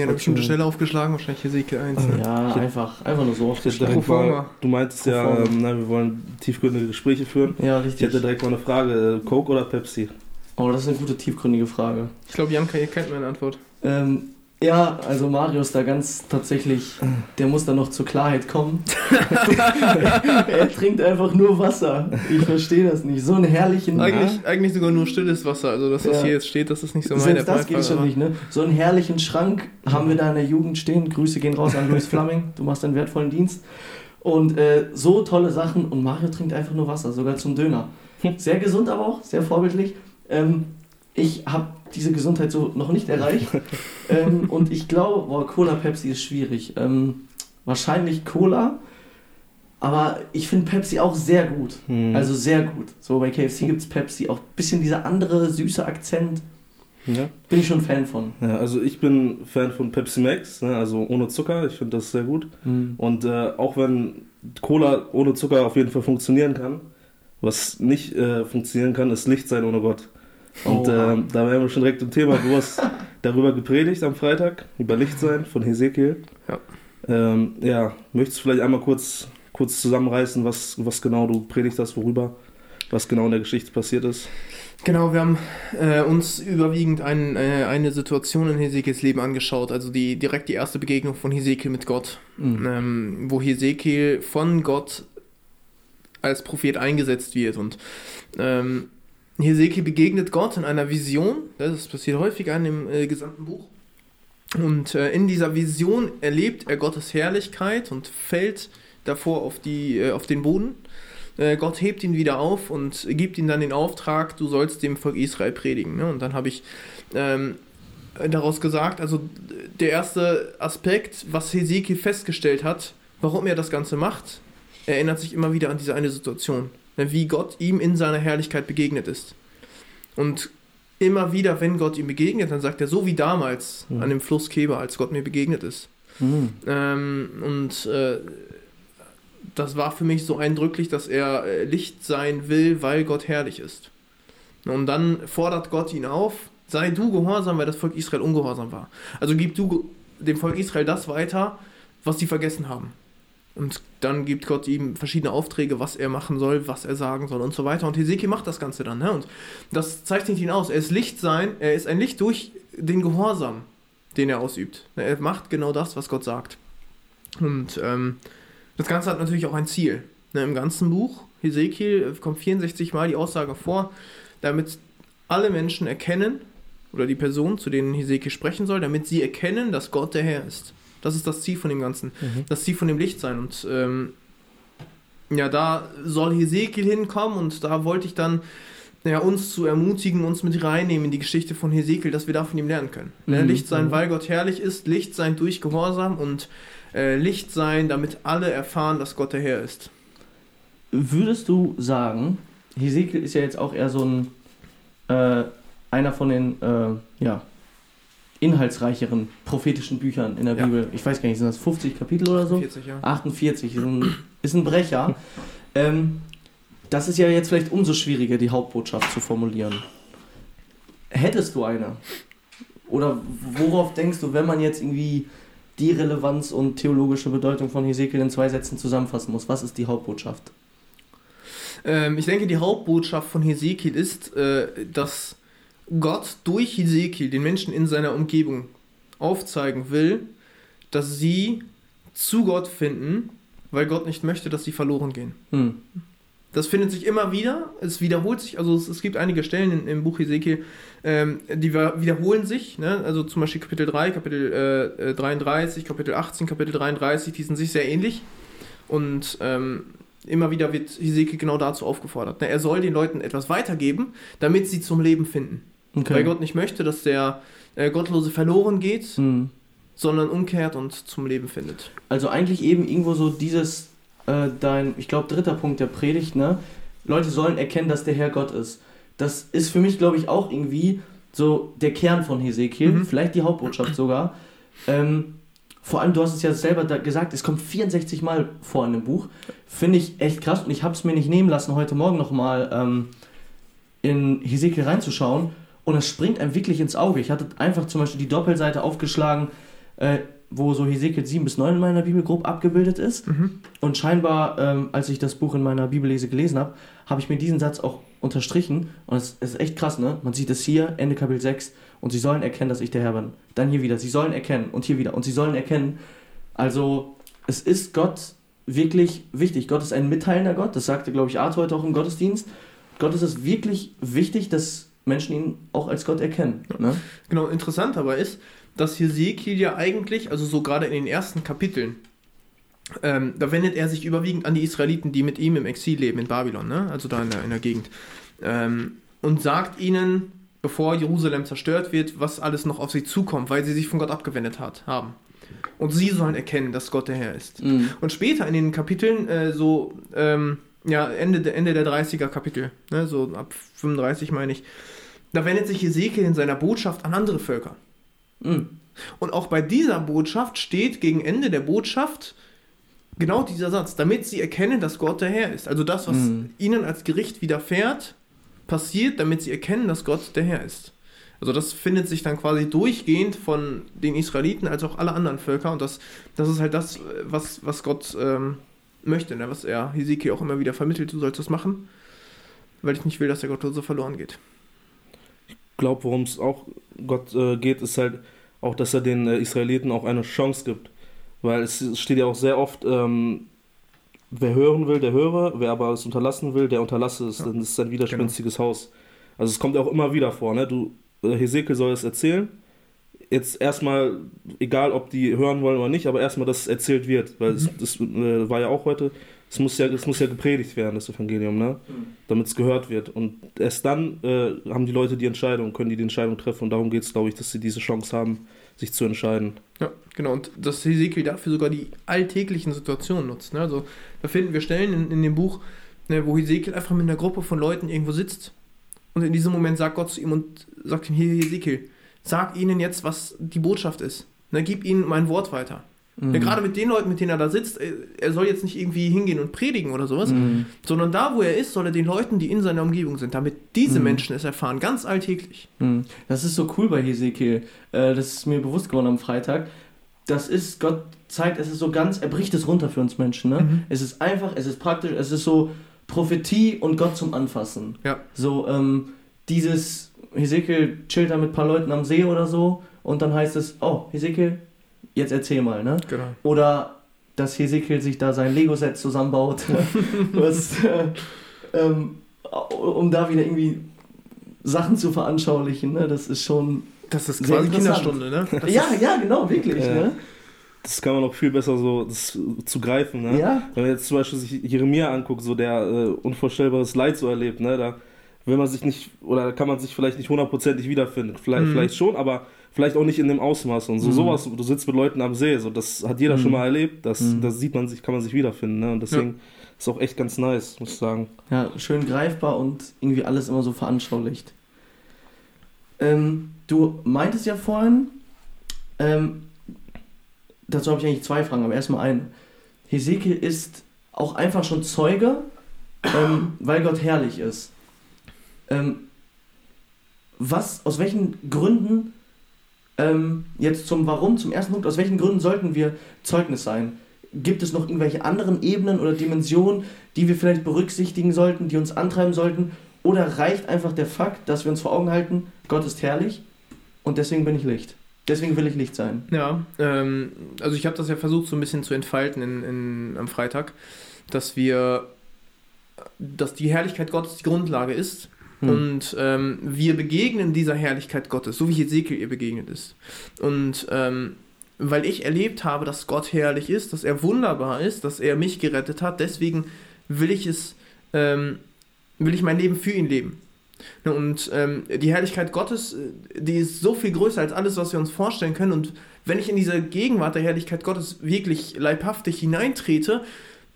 Deswegen hat er bestimmte Stelle aufgeschlagen, wahrscheinlich Hesekiel 1. Ne? Ja, einfach, einfach nur so aufgeschlagen. Mal, du meintest ja, ähm, na, wir wollen tiefgründige Gespräche führen. Ja, richtig. Ich hätte direkt mal eine Frage: Coke oder Pepsi? Oh, das ist eine gute tiefgründige Frage. Ich glaube, Janka, ihr kennt meine Antwort. Ähm, ja, also Mario ist da ganz tatsächlich, der muss da noch zur Klarheit kommen. er trinkt einfach nur Wasser. Ich verstehe das nicht. So einen herrlichen. Eigentlich, eigentlich sogar nur stilles Wasser. Also, dass das ja. hier jetzt steht, das ist nicht so mein Selbst das geht schon nicht, ne? So einen herrlichen Schrank haben wir da in der Jugend stehen. Grüße gehen raus an Luis Flamming. Du machst einen wertvollen Dienst. Und äh, so tolle Sachen. Und Mario trinkt einfach nur Wasser, sogar zum Döner. Sehr gesund aber auch, sehr vorbildlich. Ähm, ich habe diese Gesundheit so noch nicht erreicht. ähm, und ich glaube, boah, Cola Pepsi ist schwierig. Ähm, wahrscheinlich Cola. Aber ich finde Pepsi auch sehr gut. Hm. Also sehr gut. So bei KFC gibt es Pepsi auch ein bisschen dieser andere süße Akzent. Ja. Bin ich schon Fan von. Ja, also ich bin Fan von Pepsi Max, ne, also ohne Zucker. Ich finde das sehr gut. Mhm. Und äh, auch wenn Cola ohne Zucker auf jeden Fall funktionieren kann, was nicht äh, funktionieren kann, ist Licht sein ohne Gott. Und oh, äh, da wären wir schon direkt im Thema. Du hast darüber gepredigt am Freitag, über Lichtsein von Hesekiel. Ja. Ähm, ja, möchtest du vielleicht einmal kurz, kurz zusammenreißen, was, was genau du predigt hast, worüber, was genau in der Geschichte passiert ist? Genau, wir haben äh, uns überwiegend ein, äh, eine Situation in Hesekiels Leben angeschaut, also die, direkt die erste Begegnung von Hesekiel mit Gott, mhm. ähm, wo Hesekiel von Gott als Prophet eingesetzt wird und ähm, Hesekiel begegnet Gott in einer Vision. Das passiert häufiger in dem äh, gesamten Buch. Und äh, in dieser Vision erlebt er Gottes Herrlichkeit und fällt davor auf, die, äh, auf den Boden. Äh, Gott hebt ihn wieder auf und gibt ihm dann den Auftrag, du sollst dem Volk Israel predigen. Ne? Und dann habe ich ähm, daraus gesagt, also der erste Aspekt, was Hesekiel festgestellt hat, warum er das Ganze macht, erinnert sich immer wieder an diese eine Situation. Ne, wie Gott ihm in seiner Herrlichkeit begegnet ist. Und immer wieder, wenn Gott ihm begegnet, dann sagt er, so wie damals mhm. an dem Fluss Keber, als Gott mir begegnet ist. Mhm. Ähm, und äh, das war für mich so eindrücklich, dass er äh, Licht sein will, weil Gott herrlich ist. Und dann fordert Gott ihn auf, sei du gehorsam, weil das Volk Israel ungehorsam war. Also gib du dem Volk Israel das weiter, was sie vergessen haben. Und dann gibt Gott ihm verschiedene Aufträge, was er machen soll, was er sagen soll und so weiter. Und Hesekiel macht das Ganze dann. Ne? Und das zeichnet ihn aus. Er ist Licht sein, er ist ein Licht durch den Gehorsam, den er ausübt. Er macht genau das, was Gott sagt. Und ähm, das Ganze hat natürlich auch ein Ziel. Ne? Im ganzen Buch, Hesekiel, kommt 64 Mal die Aussage vor, damit alle Menschen erkennen, oder die Personen, zu denen Hesekiel sprechen soll, damit sie erkennen, dass Gott der Herr ist. Das ist das Ziel von dem Ganzen. Mhm. Das Ziel von dem Licht sein. Und ähm, ja, da soll Hesekiel hinkommen und da wollte ich dann ja, uns zu ermutigen, uns mit reinnehmen in die Geschichte von Hesekiel, dass wir da von ihm lernen können. Ne, mhm. Licht sein, mhm. weil Gott herrlich ist, Licht sein durch Gehorsam und äh, Licht sein, damit alle erfahren, dass Gott der Herr ist. Würdest du sagen, Hesekiel ist ja jetzt auch eher so ein äh, einer von den äh, ja, inhaltsreicheren prophetischen Büchern in der ja. Bibel. Ich weiß gar nicht, sind das 50 Kapitel oder so? 48, ja. 48, ist ein, ist ein Brecher. ähm, das ist ja jetzt vielleicht umso schwieriger, die Hauptbotschaft zu formulieren. Hättest du eine? Oder worauf denkst du, wenn man jetzt irgendwie die Relevanz und theologische Bedeutung von Hesekiel in zwei Sätzen zusammenfassen muss? Was ist die Hauptbotschaft? Ähm, ich denke, die Hauptbotschaft von Hesekiel ist, äh, dass Gott durch Hesekiel den Menschen in seiner Umgebung aufzeigen will, dass sie zu Gott finden, weil Gott nicht möchte, dass sie verloren gehen. Hm. Das findet sich immer wieder, es wiederholt sich, also es, es gibt einige Stellen in, im Buch Hesekiel, ähm, die wiederholen sich, ne? also zum Beispiel Kapitel 3, Kapitel äh, 33, Kapitel 18, Kapitel 33, die sind sich sehr ähnlich und ähm, immer wieder wird Hesekiel genau dazu aufgefordert. Ne? Er soll den Leuten etwas weitergeben, damit sie zum Leben finden. Okay. Weil Gott nicht möchte, dass der äh, Gottlose verloren geht, hm. sondern umkehrt und zum Leben findet. Also eigentlich eben irgendwo so dieses, äh, dein, ich glaube, dritter Punkt der Predigt, ne? Leute sollen erkennen, dass der Herr Gott ist. Das ist für mich, glaube ich, auch irgendwie so der Kern von Hesekiel, mhm. vielleicht die Hauptbotschaft sogar. Ähm, vor allem, du hast es ja selber gesagt, es kommt 64 Mal vor in dem Buch. Finde ich echt krass und ich habe es mir nicht nehmen lassen, heute Morgen nochmal ähm, in Hesekiel reinzuschauen und es springt einem wirklich ins Auge. Ich hatte einfach zum Beispiel die Doppelseite aufgeschlagen, äh, wo so Hesekiel 7 bis 9 in meiner Bibel grob abgebildet ist. Mhm. Und scheinbar, ähm, als ich das Buch in meiner Bibellese gelesen habe, habe ich mir diesen Satz auch unterstrichen. Und es, es ist echt krass, ne? Man sieht es hier, Ende Kapitel 6. Und sie sollen erkennen, dass ich der Herr bin. Dann hier wieder, sie sollen erkennen. Und hier wieder, und sie sollen erkennen. Also, es ist Gott wirklich wichtig. Gott ist ein mitteilender Gott. Das sagte, glaube ich, Arthur heute auch im Gottesdienst. Gott ist es wirklich wichtig, dass Menschen ihn auch als Gott erkennen. Ne? Genau, interessant aber ist, dass Hesekiel ja eigentlich, also so gerade in den ersten Kapiteln, ähm, da wendet er sich überwiegend an die Israeliten, die mit ihm im Exil leben in Babylon, ne? also da in der, in der Gegend, ähm, und sagt ihnen, bevor Jerusalem zerstört wird, was alles noch auf sie zukommt, weil sie sich von Gott abgewendet hat, haben. Und sie sollen erkennen, dass Gott der Herr ist. Mhm. Und später in den Kapiteln, äh, so ähm, ja, Ende, der- Ende der 30er Kapitel, ne, so ab 35 meine ich, da wendet sich Ezekiel in seiner Botschaft an andere Völker. Mhm. Und auch bei dieser Botschaft steht gegen Ende der Botschaft genau dieser Satz, damit sie erkennen, dass Gott der Herr ist. Also das, was Mhm. ihnen als Gericht widerfährt, passiert, damit sie erkennen, dass Gott der Herr ist. Also das findet sich dann quasi durchgehend von den Israeliten als auch alle anderen Völker und das, das ist halt das, was, was Gott ähm, möchte, ne? was er Hesekiel auch immer wieder vermittelt, du sollst das machen, weil ich nicht will, dass der Gott so verloren geht. Glaube, worum es auch Gott äh, geht, ist halt auch, dass er den äh, Israeliten auch eine Chance gibt. Weil es steht ja auch sehr oft, ähm, wer hören will, der höre, wer aber es unterlassen will, der unterlasse es, Ja. dann ist es ein widerspenstiges Haus. Also es kommt ja auch immer wieder vor, ne? Du, äh, Hesekiel soll es erzählen. Jetzt erstmal, egal ob die hören wollen oder nicht, aber erstmal, dass es erzählt wird. Weil es, das äh, war ja auch heute, es muss ja, es muss ja gepredigt werden, das Evangelium, ne? damit es gehört wird. Und erst dann äh, haben die Leute die Entscheidung, können die die Entscheidung treffen. Und darum geht es, glaube ich, dass sie diese Chance haben, sich zu entscheiden. Ja, genau. Und dass Hesekiel dafür sogar die alltäglichen Situationen nutzt. Ne? Also da finden wir Stellen in, in dem Buch, ne, wo Hesekiel einfach mit einer Gruppe von Leuten irgendwo sitzt. Und in diesem Moment sagt Gott zu ihm und sagt ihm, hier Hesekiel, sag ihnen jetzt, was die Botschaft ist. Ne, gib ihnen mein Wort weiter. Mhm. Ja, gerade mit den Leuten, mit denen er da sitzt, äh, er soll jetzt nicht irgendwie hingehen und predigen oder sowas, Mhm. sondern da, wo er ist, soll er den Leuten, die in seiner Umgebung sind, damit diese Mhm. Menschen es erfahren, ganz alltäglich. Mhm. Das ist so cool bei Hesekiel. Äh, das ist mir bewusst geworden am Freitag. Das ist, Gott zeigt, es ist so ganz, er bricht es runter für uns Menschen. Ne? Mhm. Es ist einfach, es ist praktisch, es ist so Prophetie und Gott zum Anfassen. Ja. So, ähm, dieses, Hesekiel chillt da mit ein paar Leuten am See oder so und dann heißt es, oh, Hesekiel, jetzt erzähl mal, ne? Genau. Oder dass Hesekiel sich da sein Lego-Set zusammenbaut, was, äh, ähm, um da wieder irgendwie Sachen zu veranschaulichen. Ne? Das ist schon. Das ist quasi. Kinderstunde, ne? Das ja, ist, ja, genau, wirklich. Ja. Ne? Das kann man auch viel besser so das, zu greifen. Ne? Ja. Wenn man jetzt zum Beispiel sich Jeremia anguckt, so der äh, unvorstellbares Leid so erlebt, ne? da will man sich nicht, oder kann man sich vielleicht nicht hundertprozentig wiederfinden. Vielleicht, Mhm. vielleicht schon, aber vielleicht auch nicht in dem Ausmaß. Und so Mhm. sowas, du sitzt mit Leuten am See, so das hat jeder Mhm. schon mal erlebt, das, Mhm. das sieht man sich, kann man sich wiederfinden. Ne? Und deswegen ist auch echt ganz nice, muss ich sagen. ja, schön greifbar und irgendwie alles immer so veranschaulicht. Ähm, du meintest ja vorhin, ähm, dazu habe ich eigentlich zwei Fragen, aber erstmal eine. Hesekiel ist auch einfach schon Zeuge, ähm, weil Gott herrlich ist. Ähm, was, aus welchen Gründen, ähm, jetzt zum Warum, zum ersten Punkt, aus welchen Gründen sollten wir Zeugnis sein? Gibt es noch irgendwelche anderen Ebenen oder Dimensionen, die wir vielleicht berücksichtigen sollten, die uns antreiben sollten? Oder reicht einfach der Fakt, dass wir uns vor Augen halten, Gott ist herrlich und deswegen bin ich Licht? Deswegen will ich Licht sein. Ja, ähm, also ich habe das ja versucht so ein bisschen zu entfalten in, in, am Freitag, dass wir, dass die Herrlichkeit Gottes die Grundlage ist Hm. und ähm, wir begegnen dieser Herrlichkeit Gottes, so wie Ezekiel ihr begegnet ist. Und ähm, weil ich erlebt habe, dass Gott herrlich ist, dass er wunderbar ist, dass er mich gerettet hat, deswegen will ich es, ähm, will ich mein Leben für ihn leben. Ne, Und ähm, die Herrlichkeit Gottes, äh, die ist so viel größer als alles, was wir uns vorstellen können. Und wenn ich in diese Gegenwart der Herrlichkeit Gottes wirklich leibhaftig hineintrete,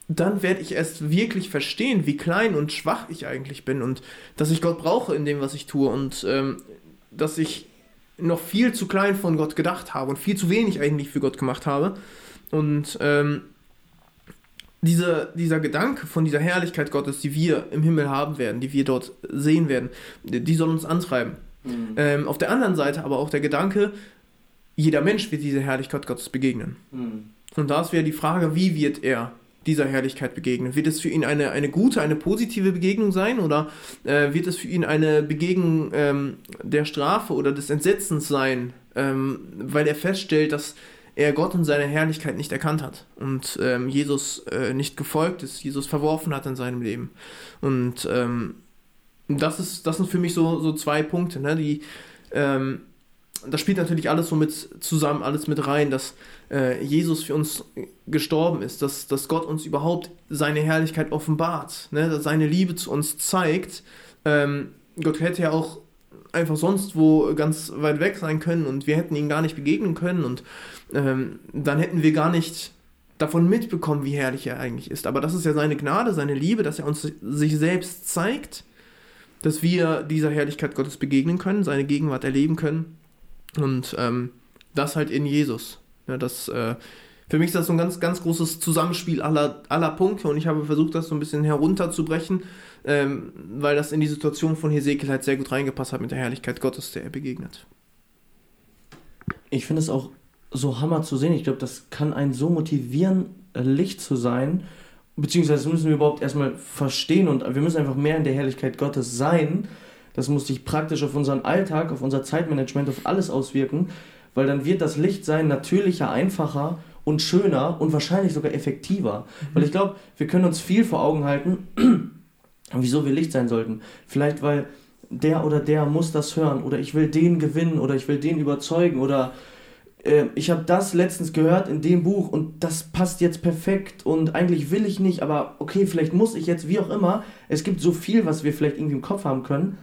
dann werde ich erst wirklich verstehen, wie klein und schwach ich eigentlich bin und dass ich Gott brauche in dem, was ich tue und ähm, dass ich noch viel zu klein von Gott gedacht habe und viel zu wenig eigentlich für Gott gemacht habe. Und ähm, diese, dieser Gedanke von dieser Herrlichkeit Gottes, die wir im Himmel haben werden, die wir dort sehen werden, die die soll uns antreiben. Ähm, auf der anderen Seite aber auch der Gedanke, jeder Mensch wird dieser Herrlichkeit Gottes begegnen. Mhm. Und da ist wieder die Frage, wie wird er dieser Herrlichkeit begegnen? Wird es für ihn eine, eine gute, eine positive Begegnung sein oder äh, wird es für ihn eine Begegnung ähm, der Strafe oder des Entsetzens sein, ähm, weil er feststellt, dass er Gott und seine Herrlichkeit nicht erkannt hat und ähm, Jesus äh, nicht gefolgt ist, Jesus verworfen hat in seinem Leben. Und ähm, das, ist, das sind für mich so, so zwei Punkte, ne, die ähm, das spielt natürlich alles so mit zusammen, alles mit rein, dass äh, Jesus für uns gestorben ist, dass, dass Gott uns überhaupt seine Herrlichkeit offenbart, ne, dass seine Liebe zu uns zeigt. Ähm, Gott hätte ja auch einfach sonst wo ganz weit weg sein können und wir hätten ihn gar nicht begegnen können und ähm, dann hätten wir gar nicht davon mitbekommen, wie herrlich er eigentlich ist. Aber das ist ja seine Gnade, seine Liebe, dass er uns sich selbst zeigt, dass wir dieser Herrlichkeit Gottes begegnen können, seine Gegenwart erleben können und ähm, das halt in Jesus. Ja, das, äh, für mich ist das so ein ganz, ganz großes Zusammenspiel aller, aller Punkte und ich habe versucht, das so ein bisschen herunterzubrechen, ähm, weil das in die Situation von Hesekiel halt sehr gut reingepasst hat mit der Herrlichkeit Gottes, der er begegnet. Ich finde es auch so hammer zu sehen. Ich glaube, das kann einen so motivieren, äh, Licht zu sein. Beziehungsweise müssen wir überhaupt erstmal verstehen und wir müssen einfach mehr in der Herrlichkeit Gottes sein, das muss sich praktisch auf unseren Alltag, auf unser Zeitmanagement, auf alles auswirken, weil dann wird das Licht sein natürlicher, einfacher und schöner und wahrscheinlich sogar effektiver. Mhm. Weil ich glaube, wir können uns viel vor Augen halten, wieso wir Licht sein sollten. Vielleicht weil der oder der muss das hören oder ich will den gewinnen oder ich will den überzeugen oder äh, ich habe das letztens gehört in dem Buch und das passt jetzt perfekt und eigentlich will ich nicht, aber okay, vielleicht muss ich jetzt, wie auch immer. Es gibt so viel, was wir vielleicht irgendwie im Kopf haben können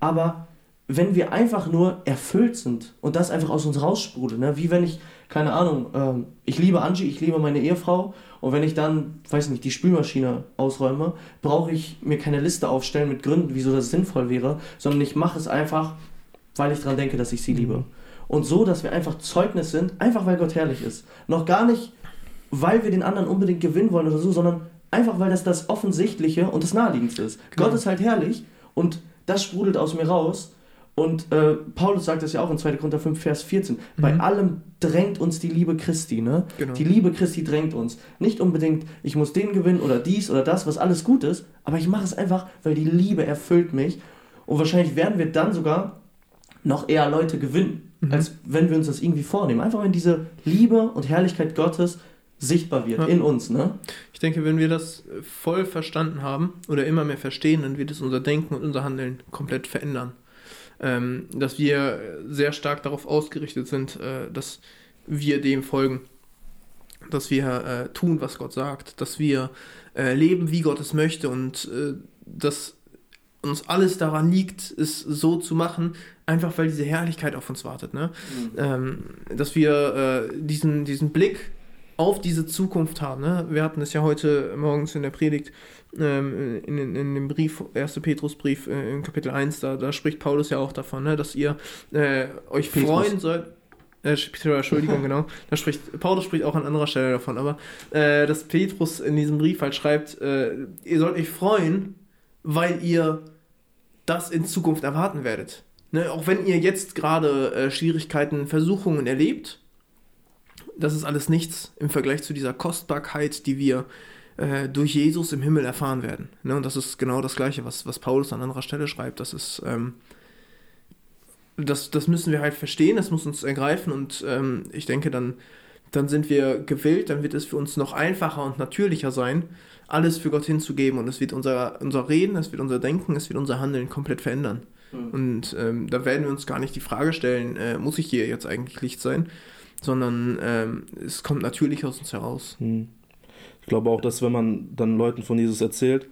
aber wenn wir einfach nur erfüllt sind und das einfach aus uns raussprudelt, ne? wie wenn ich, keine Ahnung, ähm, ich liebe Angie, ich liebe meine Ehefrau und wenn ich dann, weiß nicht, die Spülmaschine ausräume, brauche ich mir keine Liste aufstellen mit Gründen, wieso das sinnvoll wäre, sondern ich mache es einfach, weil ich daran denke, dass ich sie mhm. liebe. Und so, dass wir einfach Zeugnis sind, einfach weil Gott herrlich ist. Noch gar nicht, weil wir den anderen unbedingt gewinnen wollen oder so, sondern einfach weil das das Offensichtliche und das Naheliegendste ist. Genau. Gott ist halt herrlich und das sprudelt aus mir raus. Und äh, Paulus sagt das ja auch in 2. Korinther 5, Vers 14. Mhm. Bei allem drängt uns die Liebe Christi. Ne? Genau. Die Liebe Christi drängt uns. Nicht unbedingt, ich muss den gewinnen oder dies oder das, was alles gut ist, aber ich mache es einfach, weil die Liebe erfüllt mich. Und wahrscheinlich werden wir dann sogar noch eher Leute gewinnen, mhm. als wenn wir uns das irgendwie vornehmen. Einfach wenn diese Liebe und Herrlichkeit Gottes sichtbar wird ja. in uns. Ne? Ich denke, wenn wir das voll verstanden haben oder immer mehr verstehen, dann wird es unser Denken und unser Handeln komplett verändern. Ähm, dass wir sehr stark darauf ausgerichtet sind, äh, dass wir dem folgen, dass wir äh, tun, was Gott sagt, dass wir äh, leben, wie Gott es möchte und äh, dass uns alles daran liegt, es so zu machen, einfach weil diese Herrlichkeit auf uns wartet. Ne? Mhm. Ähm, dass wir äh, diesen, diesen Blick auf diese Zukunft haben. Ne? Wir hatten es ja heute morgens in der Predigt, ähm, in, in, in, dem Brief, 1. Petrusbrief äh, in Kapitel 1, da, da spricht Paulus ja auch davon, ne? dass ihr äh, euch Petrus. freuen sollt. Äh, Entschuldigung, genau. Da spricht, Paulus spricht auch an anderer Stelle davon, aber äh, dass Petrus in diesem Brief halt schreibt, äh, ihr sollt euch freuen, weil ihr das in Zukunft erwarten werdet. Ne? Auch wenn ihr jetzt gerade äh, Schwierigkeiten, Versuchungen erlebt, das ist alles nichts im Vergleich zu dieser Kostbarkeit, die wir äh, durch Jesus im Himmel erfahren werden. Ne? Und das ist genau das Gleiche, was, was Paulus an anderer Stelle schreibt. Das ist, ähm, das, das müssen wir halt verstehen, das muss uns ergreifen und ähm, ich denke, dann, dann sind wir gewillt, dann wird es für uns noch einfacher und natürlicher sein, alles für Gott hinzugeben und es wird unser, unser Reden, es wird unser Denken, es wird unser Handeln komplett verändern. Mhm. Und ähm, da werden wir uns gar nicht die Frage stellen, äh, muss ich hier jetzt eigentlich Licht sein, sondern ähm, es kommt natürlich aus uns heraus. Hm. Ich glaube auch, dass wenn man dann Leuten von Jesus erzählt,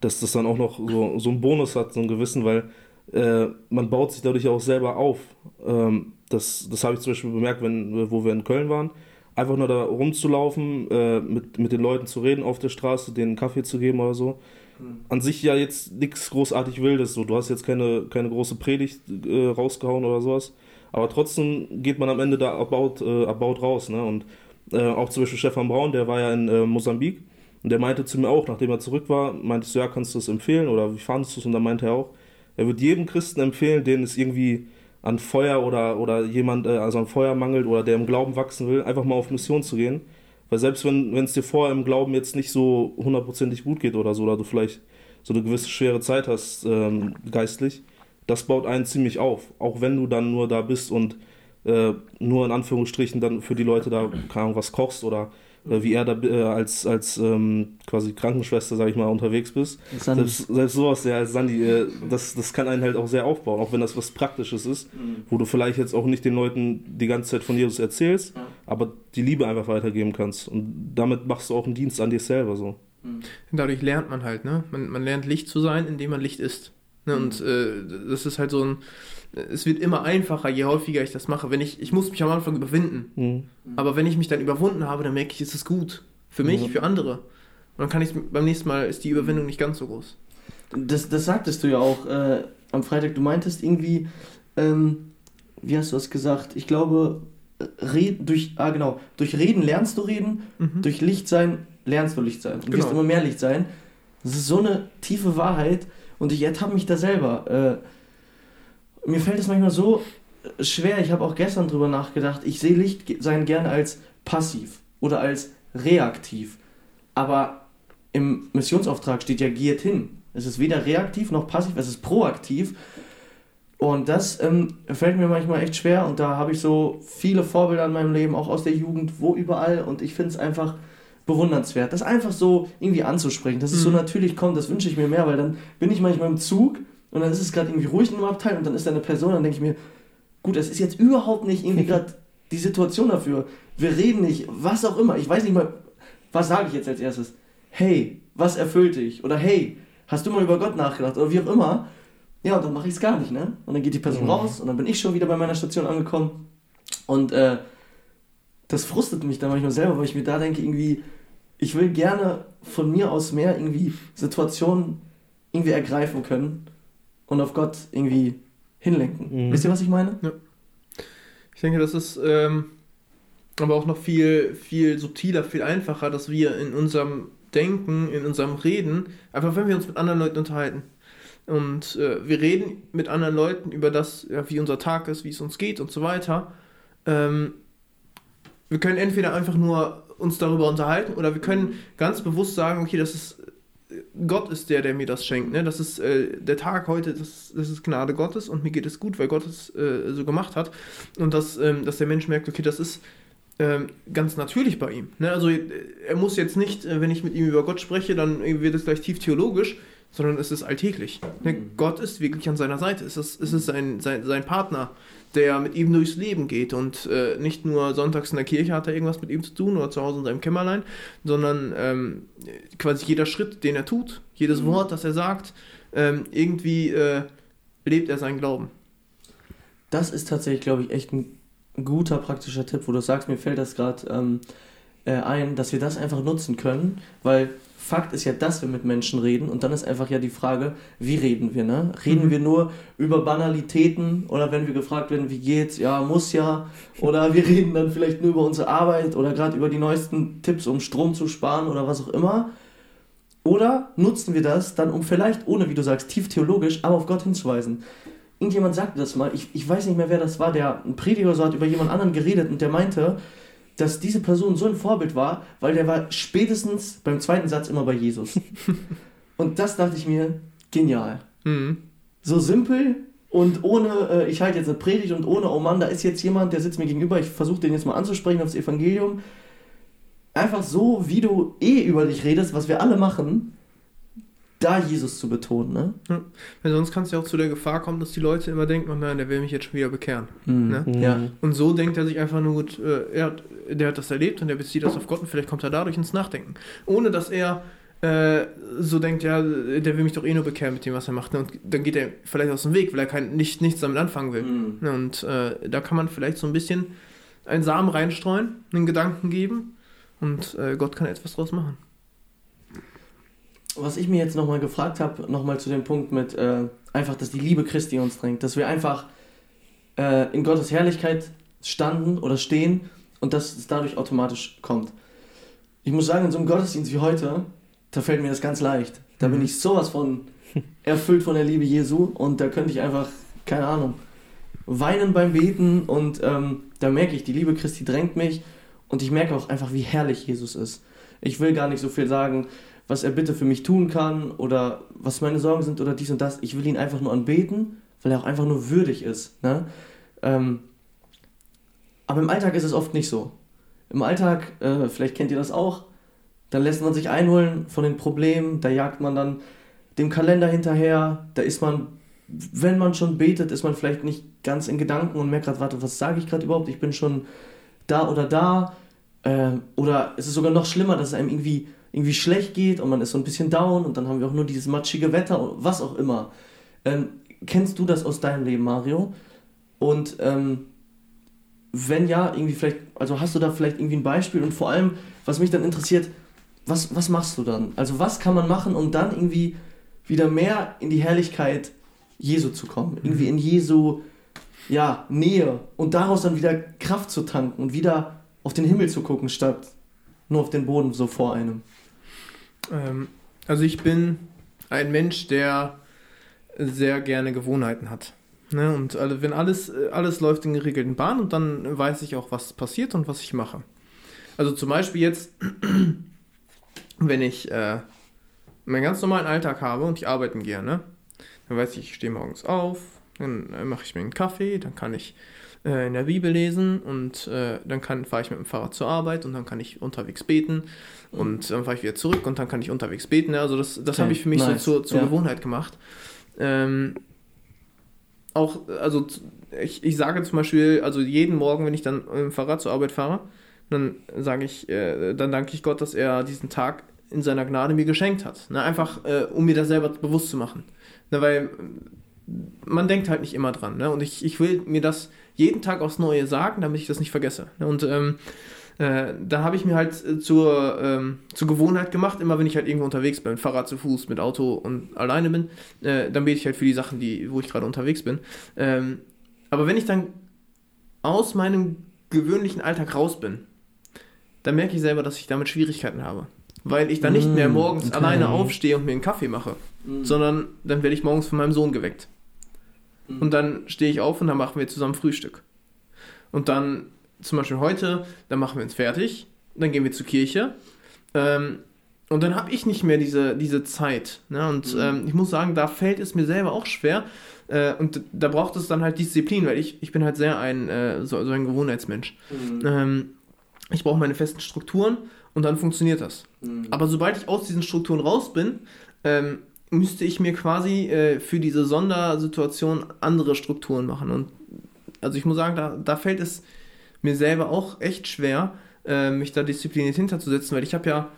dass das dann auch noch so, so einen Bonus hat, so einen gewissen, weil äh, man baut sich dadurch auch selber auf. Ähm, das das habe ich zum Beispiel bemerkt, wenn, wo wir in Köln waren. Einfach nur da rumzulaufen, äh, mit, mit den Leuten zu reden auf der Straße, denen einen Kaffee zu geben oder so. Hm. An sich ja jetzt nichts großartig Wildes. So. Du hast jetzt keine, keine große Predigt äh, rausgehauen oder sowas. Aber trotzdem geht man am Ende da about, äh, about raus. Ne? Und äh, auch zum Beispiel Stefan Braun, der war ja in äh, Mosambik und der meinte zu mir auch, nachdem er zurück war, meinte du, ja, kannst du das empfehlen oder wie fandest du es? Und dann meinte er auch, er wird jedem Christen empfehlen, den es irgendwie an Feuer oder, oder jemand, äh, also an Feuer mangelt oder der im Glauben wachsen will, einfach mal auf Mission zu gehen. Weil selbst wenn es dir vorher im Glauben jetzt nicht so hundertprozentig gut geht oder so, oder du vielleicht so eine gewisse schwere Zeit hast, ähm, geistlich, das baut einen ziemlich auf. Auch wenn du dann nur da bist und äh, nur in Anführungsstrichen dann für die Leute da, keine Ahnung, was kochst oder äh, wie er da äh, als, als ähm, quasi Krankenschwester, sag ich mal, unterwegs bist. Selbst, selbst sowas, ja, als Sandy, äh, das, das kann einen halt auch sehr aufbauen, auch wenn das was Praktisches ist, mhm. wo du vielleicht jetzt auch nicht den Leuten die ganze Zeit von Jesus erzählst, ja. aber die Liebe einfach weitergeben kannst. Und damit machst du auch einen Dienst an dir selber so. Mhm. Dadurch lernt man halt, ne? Man, man lernt Licht zu sein, indem man Licht ist. Ne? Und mhm. äh, das ist halt so ein es wird immer einfacher, je häufiger ich das mache. Wenn ich, ich muss mich am Anfang überwinden. Mhm. Aber wenn ich mich dann überwunden habe, dann merke ich, es ist gut. Für mich, mhm. für andere. Und dann kann ich beim nächsten Mal ist die Überwindung nicht ganz so groß. Das, das sagtest du ja auch äh, am Freitag. Du meintest irgendwie, ähm, wie hast du das gesagt? Ich glaube, red, durch, ah genau, durch Reden lernst du reden, mhm. durch Licht sein lernst du Licht sein. Und genau. wirst immer mehr Licht sein. Das ist so eine tiefe Wahrheit und ich ertappe mich da selber. Äh, mir fällt es manchmal so schwer, ich habe auch gestern drüber nachgedacht, ich sehe Licht sein gerne als passiv oder als reaktiv. Aber im Missionsauftrag steht ja giert hin. Es ist weder reaktiv noch passiv, es ist proaktiv. Und das ähm, fällt mir manchmal echt schwer und da habe ich so viele Vorbilder in meinem Leben, auch aus der Jugend, wo überall und ich finde es einfach bewundernswert, das einfach so irgendwie anzusprechen, dass es so mhm. natürlich kommt, das wünsche ich mir mehr, weil dann bin ich manchmal im Zug und dann ist es gerade irgendwie ruhig in einem Abteil und dann ist da eine Person, dann denke ich mir, gut, es ist jetzt überhaupt nicht irgendwie gerade die Situation dafür. Wir reden nicht, was auch immer. Ich weiß nicht mal, was sage ich jetzt als erstes? Hey, was erfüllt dich? Oder hey, hast du mal über Gott nachgedacht? Oder wie auch immer. Ja, und dann mache ich es gar nicht, ne? Und dann geht die Person mhm. raus und dann bin ich schon wieder bei meiner Station angekommen. Und äh, das frustet mich dann manchmal selber, weil ich mir da denke, irgendwie, ich will gerne von mir aus mehr irgendwie Situationen irgendwie ergreifen können und auf Gott irgendwie hinlenken. Mhm. Wisst ihr, was ich meine? Ja. Ich denke, das ist ähm, aber auch noch viel, viel subtiler, viel einfacher, dass wir in unserem Denken, in unserem Reden, einfach wenn wir uns mit anderen Leuten unterhalten. Und äh, wir reden mit anderen Leuten über das, ja, wie unser Tag ist, wie es uns geht und so weiter. Ähm, wir können entweder einfach nur uns darüber unterhalten oder wir können ganz bewusst sagen, okay, das ist Gott ist der, der mir das schenkt. Ne? Das ist äh, der Tag heute, das, das ist Gnade Gottes und mir geht es gut, weil Gott es äh, so gemacht hat. Und dass, ähm, dass der Mensch merkt, okay, das ist ähm, ganz natürlich bei ihm. Ne? Also äh, er muss jetzt nicht, äh, wenn ich mit ihm über Gott spreche, dann wird es gleich tief theologisch, sondern es ist alltäglich. Ne? Mhm. Gott ist wirklich an seiner Seite. Es ist, es ist sein, sein, sein Partner der mit ihm durchs Leben geht und äh, nicht nur sonntags in der Kirche hat er irgendwas mit ihm zu tun oder zu Hause in seinem Kämmerlein, sondern ähm, quasi jeder Schritt, den er tut, jedes mhm. Wort, das er sagt, ähm, irgendwie äh, lebt er seinen Glauben. Das ist tatsächlich, glaube ich, echt ein guter praktischer Tipp, wo du sagst, mir fällt das gerade ähm, äh, ein, dass wir das einfach nutzen können, weil Fakt ist ja, dass wir mit Menschen reden und dann ist einfach ja die Frage, wie reden wir, ne? Reden mhm. wir nur über Banalitäten oder wenn wir gefragt werden, wie geht's, ja, muss ja oder wir reden dann vielleicht nur über unsere Arbeit oder gerade über die neuesten Tipps, um Strom zu sparen oder was auch immer. Oder nutzen wir das dann, um vielleicht, ohne wie du sagst, tief theologisch, aber auf Gott hinzuweisen. Irgendjemand sagte das mal, ich, ich weiß nicht mehr, wer das war, der ein Prediger so hat über jemand anderen geredet und der meinte, dass diese Person so ein Vorbild war, weil der war spätestens beim zweiten Satz immer bei Jesus. und das dachte ich mir, genial. Mhm. So simpel und ohne, äh, ich halte jetzt eine Predigt und ohne, oh Mann, da ist jetzt jemand, der sitzt mir gegenüber, ich versuche den jetzt mal anzusprechen aufs Evangelium. Einfach so, wie du eh über dich redest, was wir alle machen, da Jesus zu betonen. Ne? Ja. Weil sonst kann es ja auch zu der Gefahr kommen, dass die Leute immer denken, oh nein, der will mich jetzt schon wieder bekehren. Mhm. Ne? Ja. Und so denkt er sich einfach nur, gut, äh, er, der hat das erlebt und der bezieht das auf Gott und vielleicht kommt er dadurch ins Nachdenken. Ohne dass er äh, so denkt, ja, der will mich doch eh nur bekehren mit dem, was er macht. Ne? Und dann geht er vielleicht aus dem Weg, weil er kein, nicht, nichts damit anfangen will. Mhm. Ne? Und äh, da kann man vielleicht so ein bisschen einen Samen reinstreuen, einen Gedanken geben und äh, Gott kann etwas draus machen was ich mir jetzt nochmal gefragt habe, nochmal zu dem Punkt mit äh, einfach, dass die Liebe Christi uns drängt, dass wir einfach äh, in Gottes Herrlichkeit standen oder stehen und dass es dadurch automatisch kommt. Ich muss sagen, in so einem Gottesdienst wie heute, da fällt mir das ganz leicht. Da bin mhm. ich sowas von erfüllt von der Liebe Jesu und da könnte ich einfach, keine Ahnung, weinen beim Beten und ähm, da merke ich, die liebe Christi drängt mich und ich merke auch einfach, wie herrlich Jesus ist. Ich will gar nicht so viel sagen, was er bitte für mich tun kann oder was meine Sorgen sind oder dies und das. Ich will ihn einfach nur anbeten, weil er auch einfach nur würdig ist. Ne? Ähm, aber im Alltag ist es oft nicht so. Im Alltag, äh, vielleicht kennt ihr das auch, dann lässt man sich einholen von den Problemen, da jagt man dann dem Kalender hinterher, da ist man, wenn man schon betet, ist man vielleicht nicht ganz in Gedanken und merkt gerade, warte, was sage ich gerade überhaupt? Ich bin schon da oder da. Äh, oder es ist sogar noch schlimmer, dass es einem irgendwie, irgendwie schlecht geht und man ist so ein bisschen down und dann haben wir auch nur dieses matschige Wetter, was auch immer. Ähm, kennst du das aus deinem Leben, Mario? Und ähm, wenn ja, irgendwie vielleicht, also hast du da vielleicht irgendwie ein Beispiel und vor allem, was mich dann interessiert, was, was machst du dann? Also was kann man machen, um dann irgendwie wieder mehr in die Herrlichkeit Jesu zu kommen? Irgendwie in Jesu ja, Nähe und daraus dann wieder Kraft zu tanken und wieder auf den Himmel zu gucken, statt nur auf den Boden so vor einem. Ähm, also ich bin ein Mensch, der sehr gerne Gewohnheiten hat. Ne? Und wenn alles, alles läuft in geregelten Bahnen und dann weiß ich auch, was passiert und was ich mache. Also zum Beispiel jetzt, wenn ich äh, meinen ganz normalen Alltag habe und ich arbeiten gehe, ne? dann weiß ich, ich stehe morgens auf, dann äh, mache ich mir einen Kaffee, dann kann ich äh, in der Bibel lesen und äh, dann fahre ich mit dem Fahrrad zur Arbeit und dann kann ich unterwegs beten und dann fahre ich wieder zurück und dann kann ich unterwegs beten. Also das, das okay, habe ich für mich nice. so zur, zur ja. Gewohnheit gemacht. Ähm, auch, also ich, ich sage zum Beispiel, also jeden Morgen, wenn ich dann im Fahrrad zur Arbeit fahre, dann sage ich, äh, dann danke ich Gott, dass er diesen Tag in seiner Gnade mir geschenkt hat. Ne? Einfach, äh, um mir das selber bewusst zu machen. Ne? Weil man denkt halt nicht immer dran. Ne? Und ich, ich will mir das jeden Tag aufs Neue sagen, damit ich das nicht vergesse. Und ähm, äh, da habe ich mir halt äh, zur, ähm, zur Gewohnheit gemacht, immer wenn ich halt irgendwo unterwegs bin, Fahrrad zu Fuß, mit Auto und alleine bin, äh, dann bete ich halt für die Sachen, die, wo ich gerade unterwegs bin. Ähm, aber wenn ich dann aus meinem gewöhnlichen Alltag raus bin, dann merke ich selber, dass ich damit Schwierigkeiten habe. Weil ich dann nicht mehr mm, morgens okay. alleine aufstehe und mir einen Kaffee mache, mm. sondern dann werde ich morgens von meinem Sohn geweckt. Mm. Und dann stehe ich auf und dann machen wir zusammen Frühstück. Und dann zum Beispiel heute, dann machen wir uns fertig, dann gehen wir zur Kirche. Ähm, und dann habe ich nicht mehr diese, diese Zeit. Ne? Und mhm. ähm, ich muss sagen, da fällt es mir selber auch schwer. Äh, und da braucht es dann halt Disziplin, weil ich, ich bin halt sehr ein, äh, so, so, ein Gewohnheitsmensch. Mhm. Ähm, ich brauche meine festen Strukturen und dann funktioniert das. Mhm. Aber sobald ich aus diesen Strukturen raus bin, ähm, müsste ich mir quasi äh, für diese Sondersituation andere Strukturen machen. Und also ich muss sagen, da, da fällt es mir selber auch echt schwer, äh, mich da diszipliniert hinterzusetzen, weil ich habe ja,